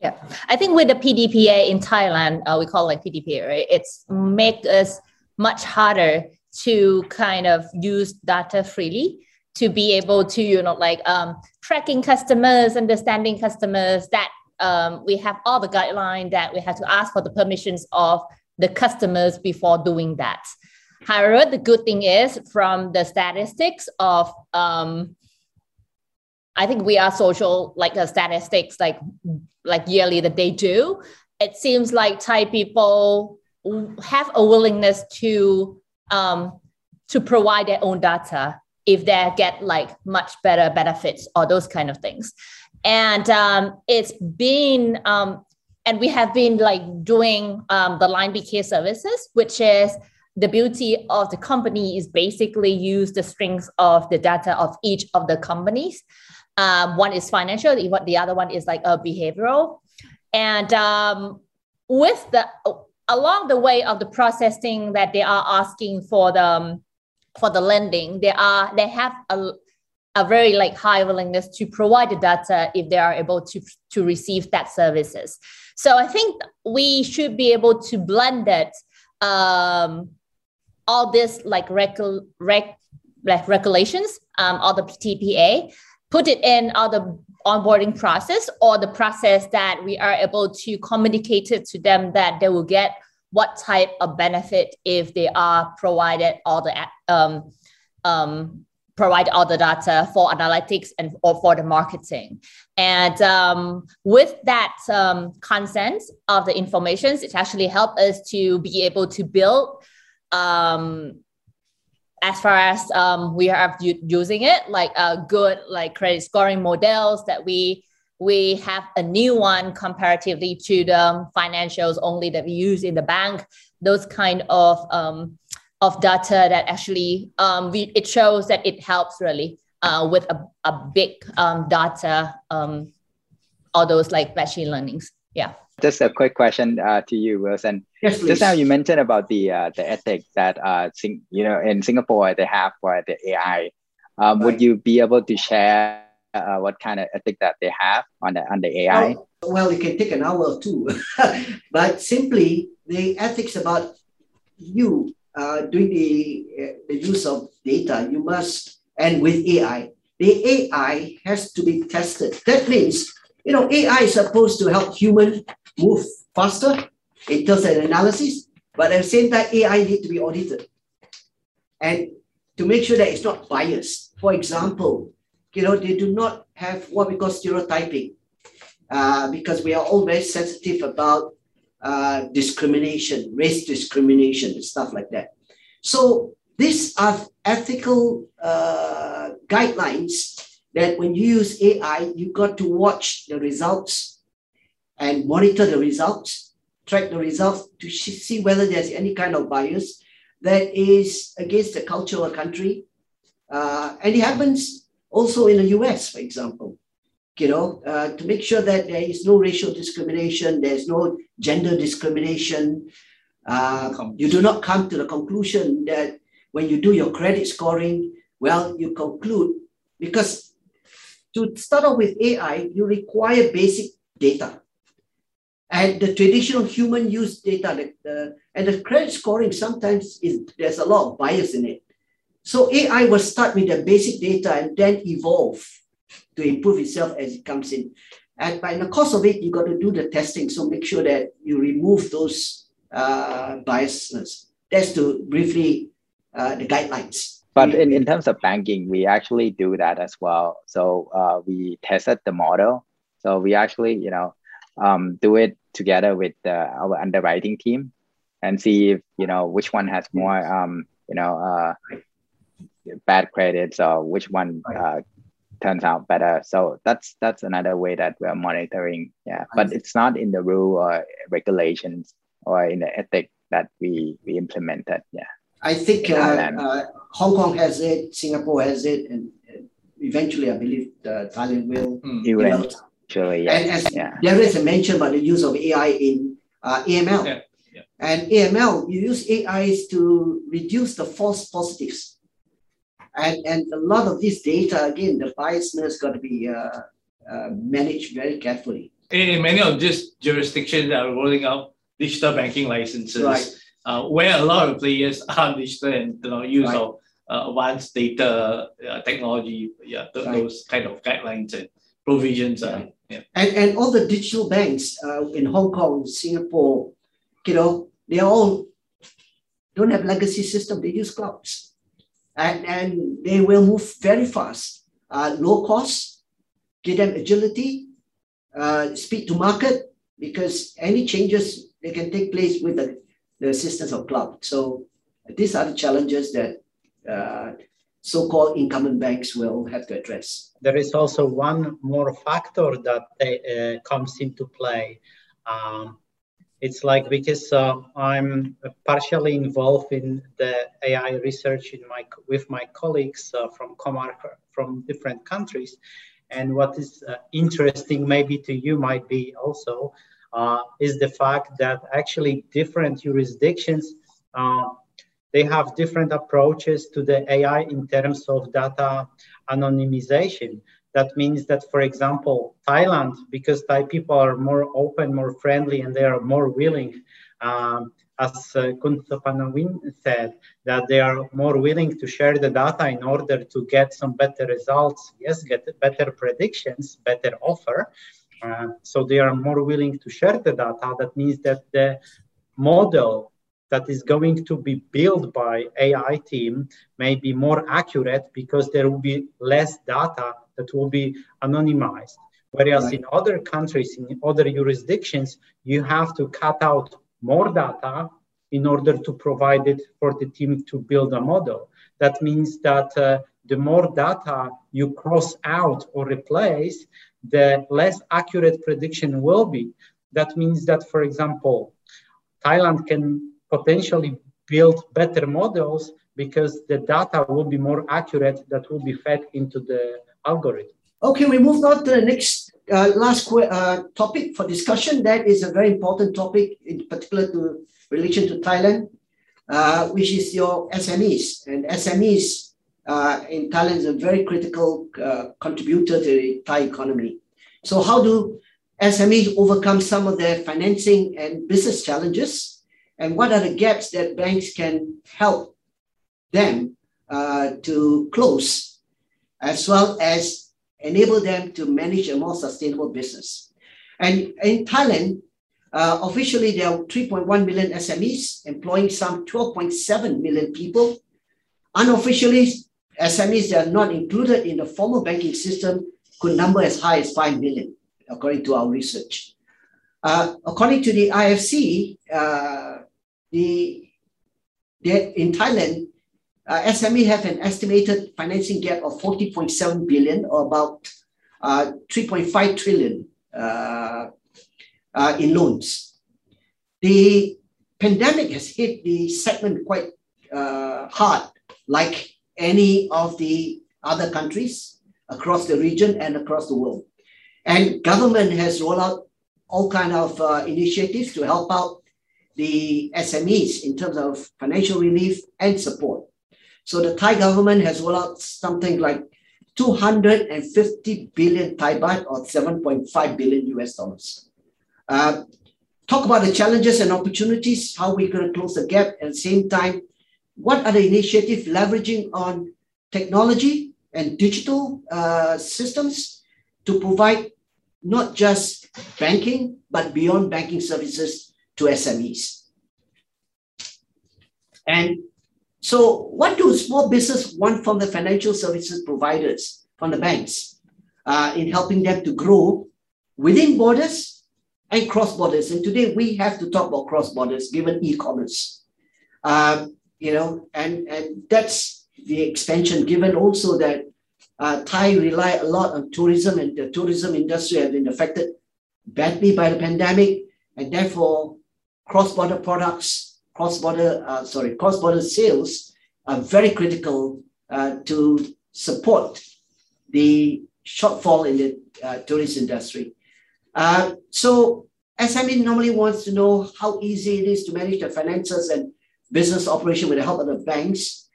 Yeah, I think with the PDPA in Thailand, uh, we call it like PDPA, right? It's make us much harder to kind of use data freely to be able to, you know, like um, tracking customers, understanding customers. That um, we have all the guidelines that we have to ask for the permissions of the customers before doing that. However, the good thing is from the statistics of um, I think we are social like the statistics like like yearly that they do. It seems like Thai people have a willingness to um, to provide their own data if they get like much better benefits or those kind of things. And um, it's been um, and we have been like doing um, the line BK services, which is the beauty of the company is basically use the strings of the data of each of the companies um, one is financial, the, the other one is like a behavioral. And um, with the along the way of the processing that they are asking for the um, for the lending, they are they have a, a very like high willingness to provide the data if they are able to to receive that services. So I think we should be able to blend that um, all this like rec- rec- like regulations, um, all the TPA put it in all the onboarding process or the process that we are able to communicate it to them that they will get what type of benefit if they are provided all the um, um, provide all the data for analytics and or for the marketing. And um, with that um, consent of the information it actually helped us to be able to build um, as far as um, we are using it, like a good like credit scoring models that we we have a new one comparatively to the financials only that we use in the bank. Those kind of um, of data that actually um, we, it shows that it helps really uh, with a, a big um, data, um, all those like machine learnings. Yeah. Just a quick question uh, to you, Wilson. Yes, please. Just now you mentioned about the uh, the ethics that uh, sing, you know in Singapore they have for the AI. Um, right. Would you be able to share uh, what kind of ethic that they have on the on the AI? Well, well it can take an hour or two, but simply the ethics about you uh, doing the uh, the use of data. You must and with AI, the AI has to be tested. That means you know, AI is supposed to help human move faster in terms of analysis, but at the same time, AI need to be audited. And to make sure that it's not biased. For example, you know, they do not have what we call stereotyping. uh, because we are all very sensitive about uh, discrimination, race discrimination, and stuff like that. So these are ethical uh, guidelines that when you use AI, you got to watch the results and monitor the results, track the results to see whether there's any kind of bias that is against the culture of a country. Uh, and it happens also in the US, for example. You know, uh, to make sure that there is no racial discrimination, there's no gender discrimination. Uh, you do not come to the conclusion that when you do your credit scoring, well, you conclude because to start off with AI, you require basic data. And the traditional human use data, uh, and the credit scoring sometimes is there's a lot of bias in it. So AI will start with the basic data and then evolve to improve itself as it comes in. And by the course of it, you got to do the testing. So make sure that you remove those uh, biases. That's to briefly uh, the guidelines. But in, in terms of banking, we actually do that as well. So uh, we tested the model. So we actually, you know, um, do it together with uh, our underwriting team and see if you know which one has more um, you know uh, bad credits or which one uh, turns out better. So that's that's another way that we're monitoring. Yeah, but it's not in the rule or regulations or in the ethic that we we implemented. Yeah. I think uh, uh, Hong Kong has it, Singapore has it, and eventually I believe uh, Thailand will. Mm. Eventually, yeah. And as yeah. there is a mention about the use of AI in uh, AML. Yeah. Yeah. And AML, you use AIs to reduce the false positives. And, and a lot of this data, again, the biasness got to be uh, uh, managed very carefully. In many of these jurisdictions that are rolling out digital banking licenses, right uh, where a lot of players are digital and you know, use right. of uh, advanced data uh, technology, yeah, th- right. those kind of guidelines and provisions. Uh, yeah. And, and all the digital banks uh, in Hong Kong, Singapore, you know, they all don't have legacy system. They use clouds, and and they will move very fast, uh, low cost, give them agility, uh, speed to market, because any changes they can take place with the the assistance of cloud. So these are the challenges that uh, so-called incumbent banks will have to address. There is also one more factor that uh, comes into play. Um, it's like because uh, I'm partially involved in the AI research in my with my colleagues uh, from Comarch from different countries, and what is uh, interesting maybe to you might be also uh, is the fact that actually different jurisdictions uh, they have different approaches to the AI in terms of data anonymization. That means that, for example, Thailand, because Thai people are more open, more friendly, and they are more willing, um, as uh, said, that they are more willing to share the data in order to get some better results. Yes, get better predictions, better offer. Uh, so they are more willing to share the data. That means that the model that is going to be built by AI team may be more accurate because there will be less data that will be anonymized. Whereas right. in other countries, in other jurisdictions, you have to cut out more data in order to provide it for the team to build a model. That means that uh, the more data you cross out or replace, the less accurate prediction will be. That means that, for example, Thailand can potentially build better models because the data will be more accurate that will be fed into the algorithm. Okay, we move on to the next uh, last uh, topic for discussion. That is a very important topic, in particular to relation to Thailand, uh, which is your SMEs. And SMEs uh, in Thailand is a very critical uh, contributor to the Thai economy. So how do SMEs overcome some of their financing and business challenges? And what are the gaps that banks can help them uh, to close, as well as enable them to manage a more sustainable business? And in Thailand, uh, officially, there are 3.1 million SMEs employing some 12.7 million people. Unofficially, SMEs that are not included in the formal banking system could number as high as 5 million according to our research. Uh, according to the IFC, uh, the, in Thailand, uh, SME have an estimated financing gap of 40.7 billion or about uh, 3.5 trillion uh, uh, in loans. The pandemic has hit the segment quite uh, hard, like any of the other countries across the region and across the world. And government has rolled out all kind of uh, initiatives to help out the SMEs in terms of financial relief and support. So the Thai government has rolled out something like 250 billion Thai baht or 7.5 billion US dollars. Uh, talk about the challenges and opportunities, how we're going to close the gap. At the same time, what are the initiatives leveraging on technology and digital uh, systems to provide not just banking, but beyond banking services to SMEs. And so, what do small business want from the financial services providers, from the banks, uh, in helping them to grow within borders and cross borders? And today we have to talk about cross borders, given e-commerce. Um, you know, and and that's the expansion. Given also that uh, Thai rely a lot on tourism, and the tourism industry has been affected badly by the pandemic, and therefore cross-border products cross-border, uh, sorry, cross-border sales are very critical uh, to support the shortfall in the uh, tourist industry. Uh, so SME normally wants to know how easy it is to manage their finances and business operation with the help of the banks,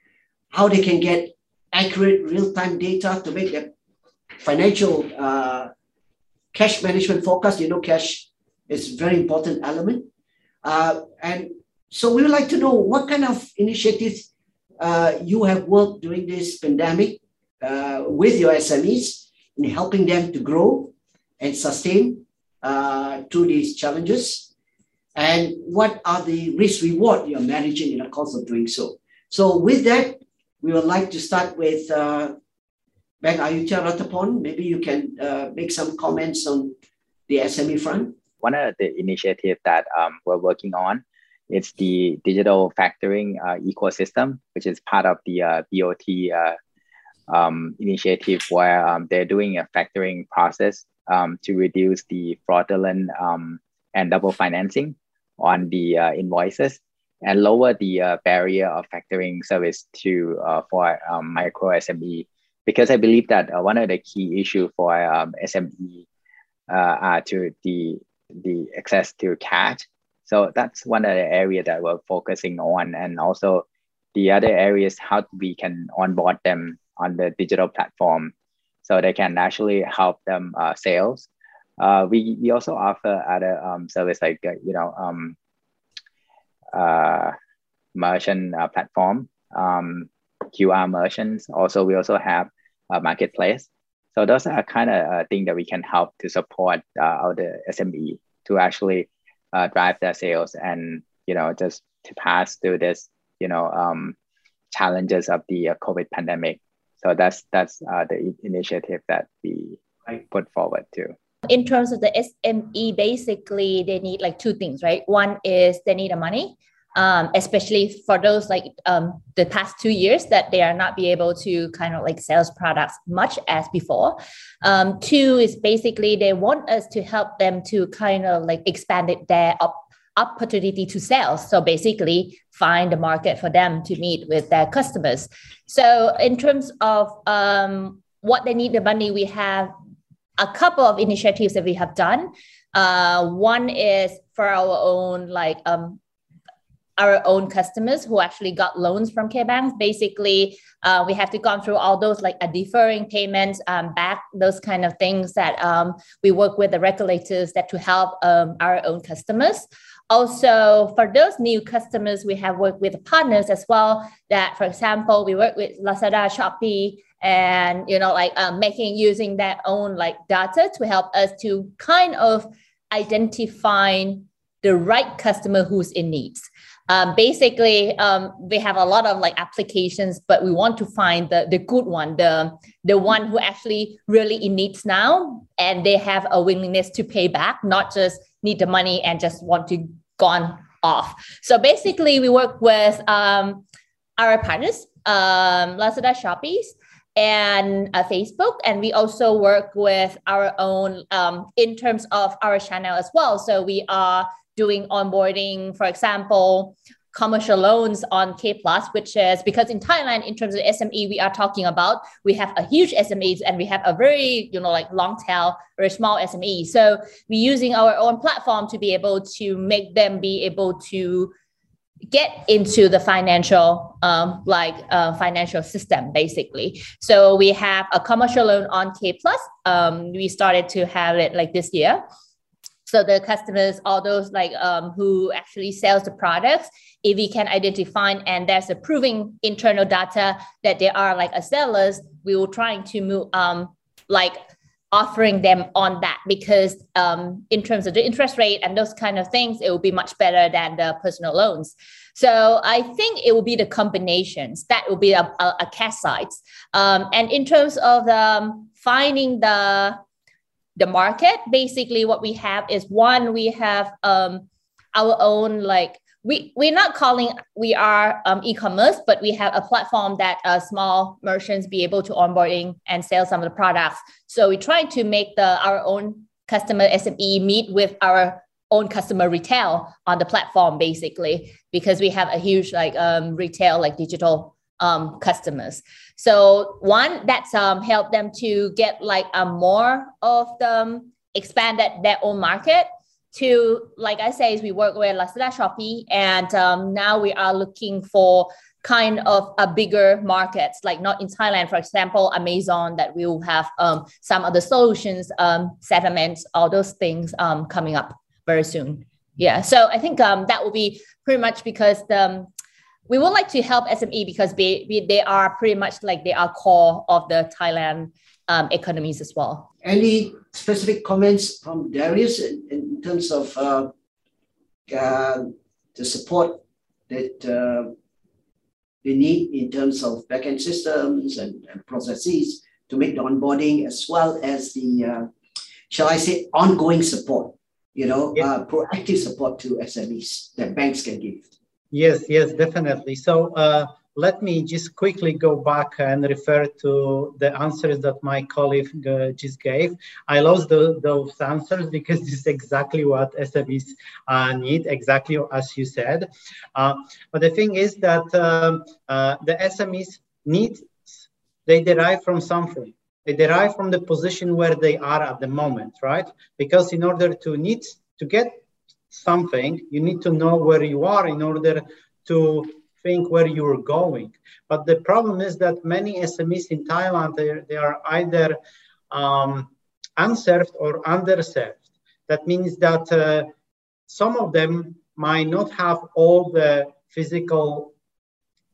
how they can get accurate real-time data to make their financial uh, cash management forecast. You know, cash is a very important element. Uh, and so we would like to know what kind of initiatives uh, you have worked during this pandemic uh, with your SMEs in helping them to grow and sustain uh, through these challenges, and what are the risk reward you're managing in the course of doing so. So with that, we would like to start with uh, Bank Ayudhya Ratapon. Maybe you can uh, make some comments on the SME front. One of the initiatives that um, we're working on it's the digital factoring uh, ecosystem, which is part of the uh, BOT uh, um, initiative where um, they're doing a factoring process um, to reduce the fraudulent um, and double financing on the uh, invoices and lower the uh, barrier of factoring service to uh, for um, micro SME. Because I believe that one of the key issue for SME are to the the access to cash so that's one of the area that we're focusing on. And also the other areas, how we can onboard them on the digital platform so they can actually help them uh, sales. Uh, we, we also offer other um, service like, uh, you know, um, uh, merchant uh, platform, um, QR merchants. Also, we also have a marketplace. So those are kind of uh, things that we can help to support uh, our SME to actually uh, drive their sales and you know just to pass through this you know um, challenges of the uh, COVID pandemic. So that's that's uh, the initiative that we put forward too. In terms of the SME, basically they need like two things, right? One is they need the money, um, especially for those like um, the past two years that they are not be able to kind of like sales products much as before. Um, two is basically they want us to help them to kind of like expand it, their op- opportunity to sell. So basically find the market for them to meet with their customers. So in terms of um, what they need the money, we have a couple of initiatives that we have done. Uh, one is for our own like um, our own customers who actually got loans from K banks. Basically, uh, we have to go through all those like a deferring payments um, back, those kind of things that um, we work with the regulators that to help um, our own customers. Also, for those new customers, we have worked with partners as well. That, for example, we work with Lazada, Shopee, and you know, like um, making using their own like data to help us to kind of identify the right customer who's in needs. Um, basically, um, we have a lot of like applications, but we want to find the, the good one, the, the one who actually really in needs now, and they have a willingness to pay back, not just need the money and just want to gone off. So basically, we work with um, our partners, um, Lazada, Shopee's, and uh, Facebook. And we also work with our own um, in terms of our channel as well. So we are doing onboarding, for example, commercial loans on K Plus, which is because in Thailand, in terms of SME, we are talking about we have a huge SMEs and we have a very you know like long tail, very small SME. So we're using our own platform to be able to make them be able to get into the financial um, like uh, financial system basically. So we have a commercial loan on k plus. Um, we started to have it like this year so the customers all those like um, who actually sells the products if we can identify and there's a proving internal data that they are like a sellers we will trying to move um, like offering them on that because um, in terms of the interest rate and those kind of things, it will be much better than the personal loans. So I think it will be the combinations that will be a, a, a cash side. Um, and in terms of um, finding the the market, basically what we have is one, we have um, our own like we we're not calling we are um, e-commerce but we have a platform that uh, small merchants be able to onboarding and sell some of the products. So we try to make the our own customer sme meet with our own customer retail on the platform basically because we have a huge like um, retail like digital um, customers so one that's um, help them to get like a more of them expand that their own market to, like I say, is we work with Lazada, Shopee, and um, now we are looking for kind of a bigger markets, like not in Thailand, for example, Amazon, that we will have um, some other solutions, um, settlements, all those things um, coming up very soon. Yeah, so I think um, that will be pretty much because the, um, we would like to help SME because they, they are pretty much like they are core of the Thailand um, economies as well. Any specific comments from Darius in, in terms of uh, uh, the support that uh, they need in terms of backend systems and, and, processes to make the onboarding as well as the, uh, shall I say, ongoing support, you know, yeah. Uh, proactive support to SMEs that banks can give. Yes, yes, definitely. So uh, let me just quickly go back and refer to the answers that my colleague uh, just gave. I lost the, those answers because this is exactly what SMEs uh, need, exactly as you said. Uh, but the thing is that um, uh, the SMEs need, they derive from something. They derive from the position where they are at the moment, right? Because in order to need to get something, you need to know where you are in order to think where you're going. But the problem is that many SMEs in Thailand, they, they are either um, unserved or underserved. That means that uh, some of them might not have all the physical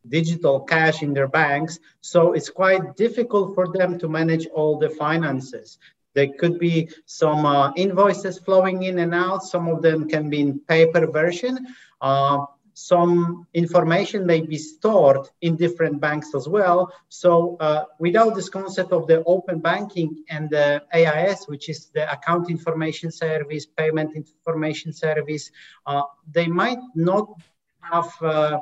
digital cash in their banks. So it's quite difficult for them to manage all the finances. There could be some uh, invoices flowing in and out. Some of them can be in paper version. Uh, some information may be stored in different banks as well. So uh, without this concept of the open banking and the AIS, which is the account information service, payment information service, uh, they might not have uh,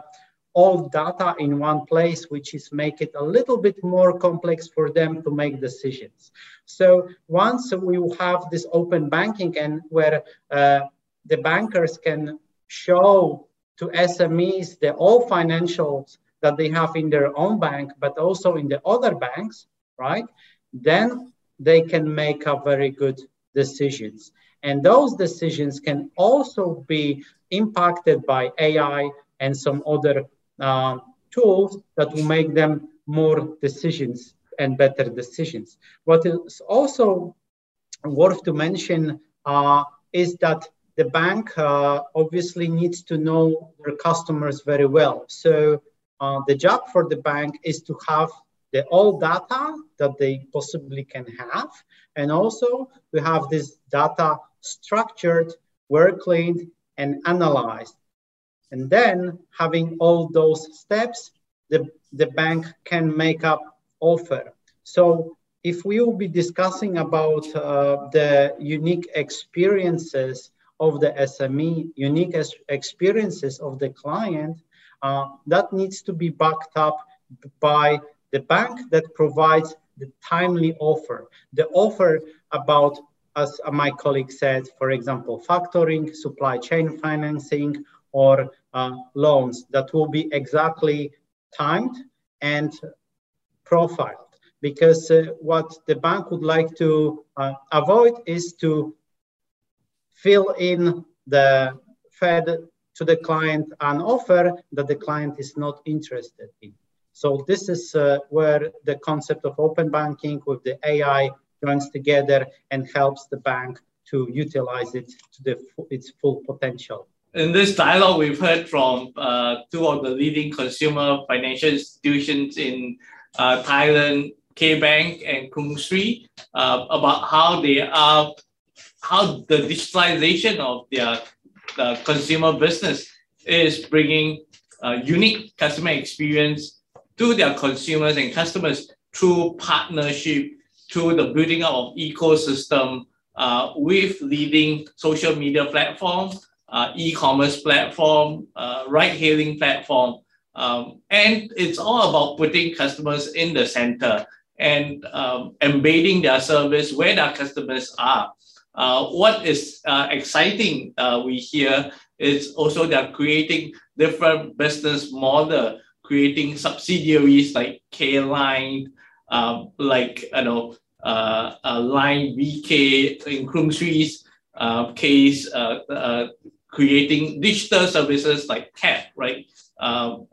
all data in one place, which is make it a little bit more complex for them to make decisions. So once we have this open banking and where uh, the bankers can show to SMEs the all financials that they have in their own bank, but also in the other banks, right? Then they can make a very good decisions. And those decisions can also be impacted by AI and some other uh, tools that will make them more decisions and better decisions. What is also worth to mention uh, is that the bank uh, obviously needs to know their customers very well. So uh, the job for the bank is to have the all data that they possibly can have. And also we have this data structured, well cleaned and analyzed. And then having all those steps, the, the bank can make up offer. So if we will be discussing about uh, the unique experiences of the SME, unique experiences of the client, uh, that needs to be backed up by the bank that provides the timely offer. The offer about, as my colleague said, for example, factoring, supply chain financing, or uh, loans that will be exactly timed and profiled. Because uh, what the bank would like to uh, avoid is to fill in the Fed to the client an offer that the client is not interested in. So this is uh, where the concept of open banking with the AI joins together and helps the bank to utilize it to the, its full potential. In this dialogue, we've heard from uh, two of the leading consumer financial institutions in uh, Thailand, K Bank and Krungsri, uh, about how they are, how the digitalization of their uh, consumer business is bringing a unique customer experience to their consumers and customers through partnership, through the building up of ecosystem uh, with leading social media platforms, uh, e-commerce platform, uh, ride-hailing platform, um, and it's all about putting customers in the center and um, embedding their service where their customers are. Uh, what is uh, exciting uh, we hear is also they're creating different business model, creating subsidiaries like K-Line, um, like you know, uh, Line BK in Krungsri's uh, case, uh, creating digital services like CAP, right? Um,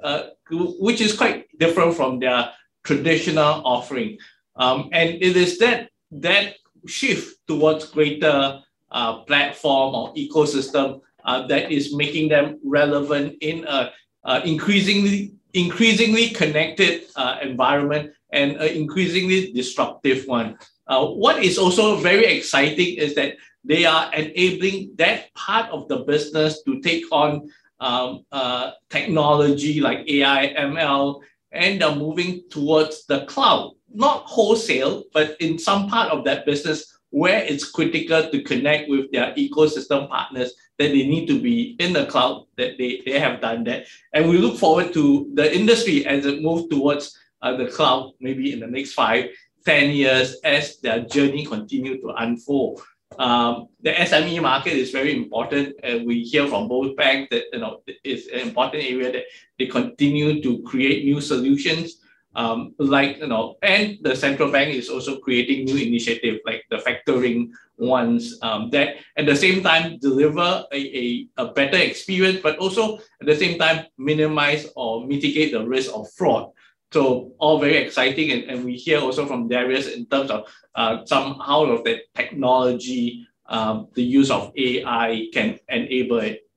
which is quite different from their traditional offering. Um, and it is that that shift towards greater uh, platform or ecosystem uh, that is making them relevant in a uh, increasingly increasingly connected uh, environment and an increasingly disruptive one. Uh, what is also very exciting is that they are enabling that part of the business to take on um, uh, technology like AI, ML, and they're moving towards the cloud. Not wholesale, but in some part of that business where it's critical to connect with their ecosystem partners that they need to be in the cloud that they, they have done that. And we look forward to the industry as it moves towards uh, the cloud maybe in the next five ten years as their journey continue to unfold um, the sme market is very important and we hear from both banks that you know it's an important area that they continue to create new solutions um, like you know, and the central bank is also creating new initiative like the factoring ones um, that at the same time deliver a, a, a better experience, but also at the same time minimize or mitigate the risk of fraud. So all very exciting, and, and we hear also from Darius in terms of uh, some how of the technology, um, the use of AI can enable it.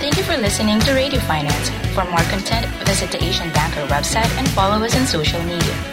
Thank you for listening to Radio Finance. For more content, visit the Asian Banker website and follow us on social media.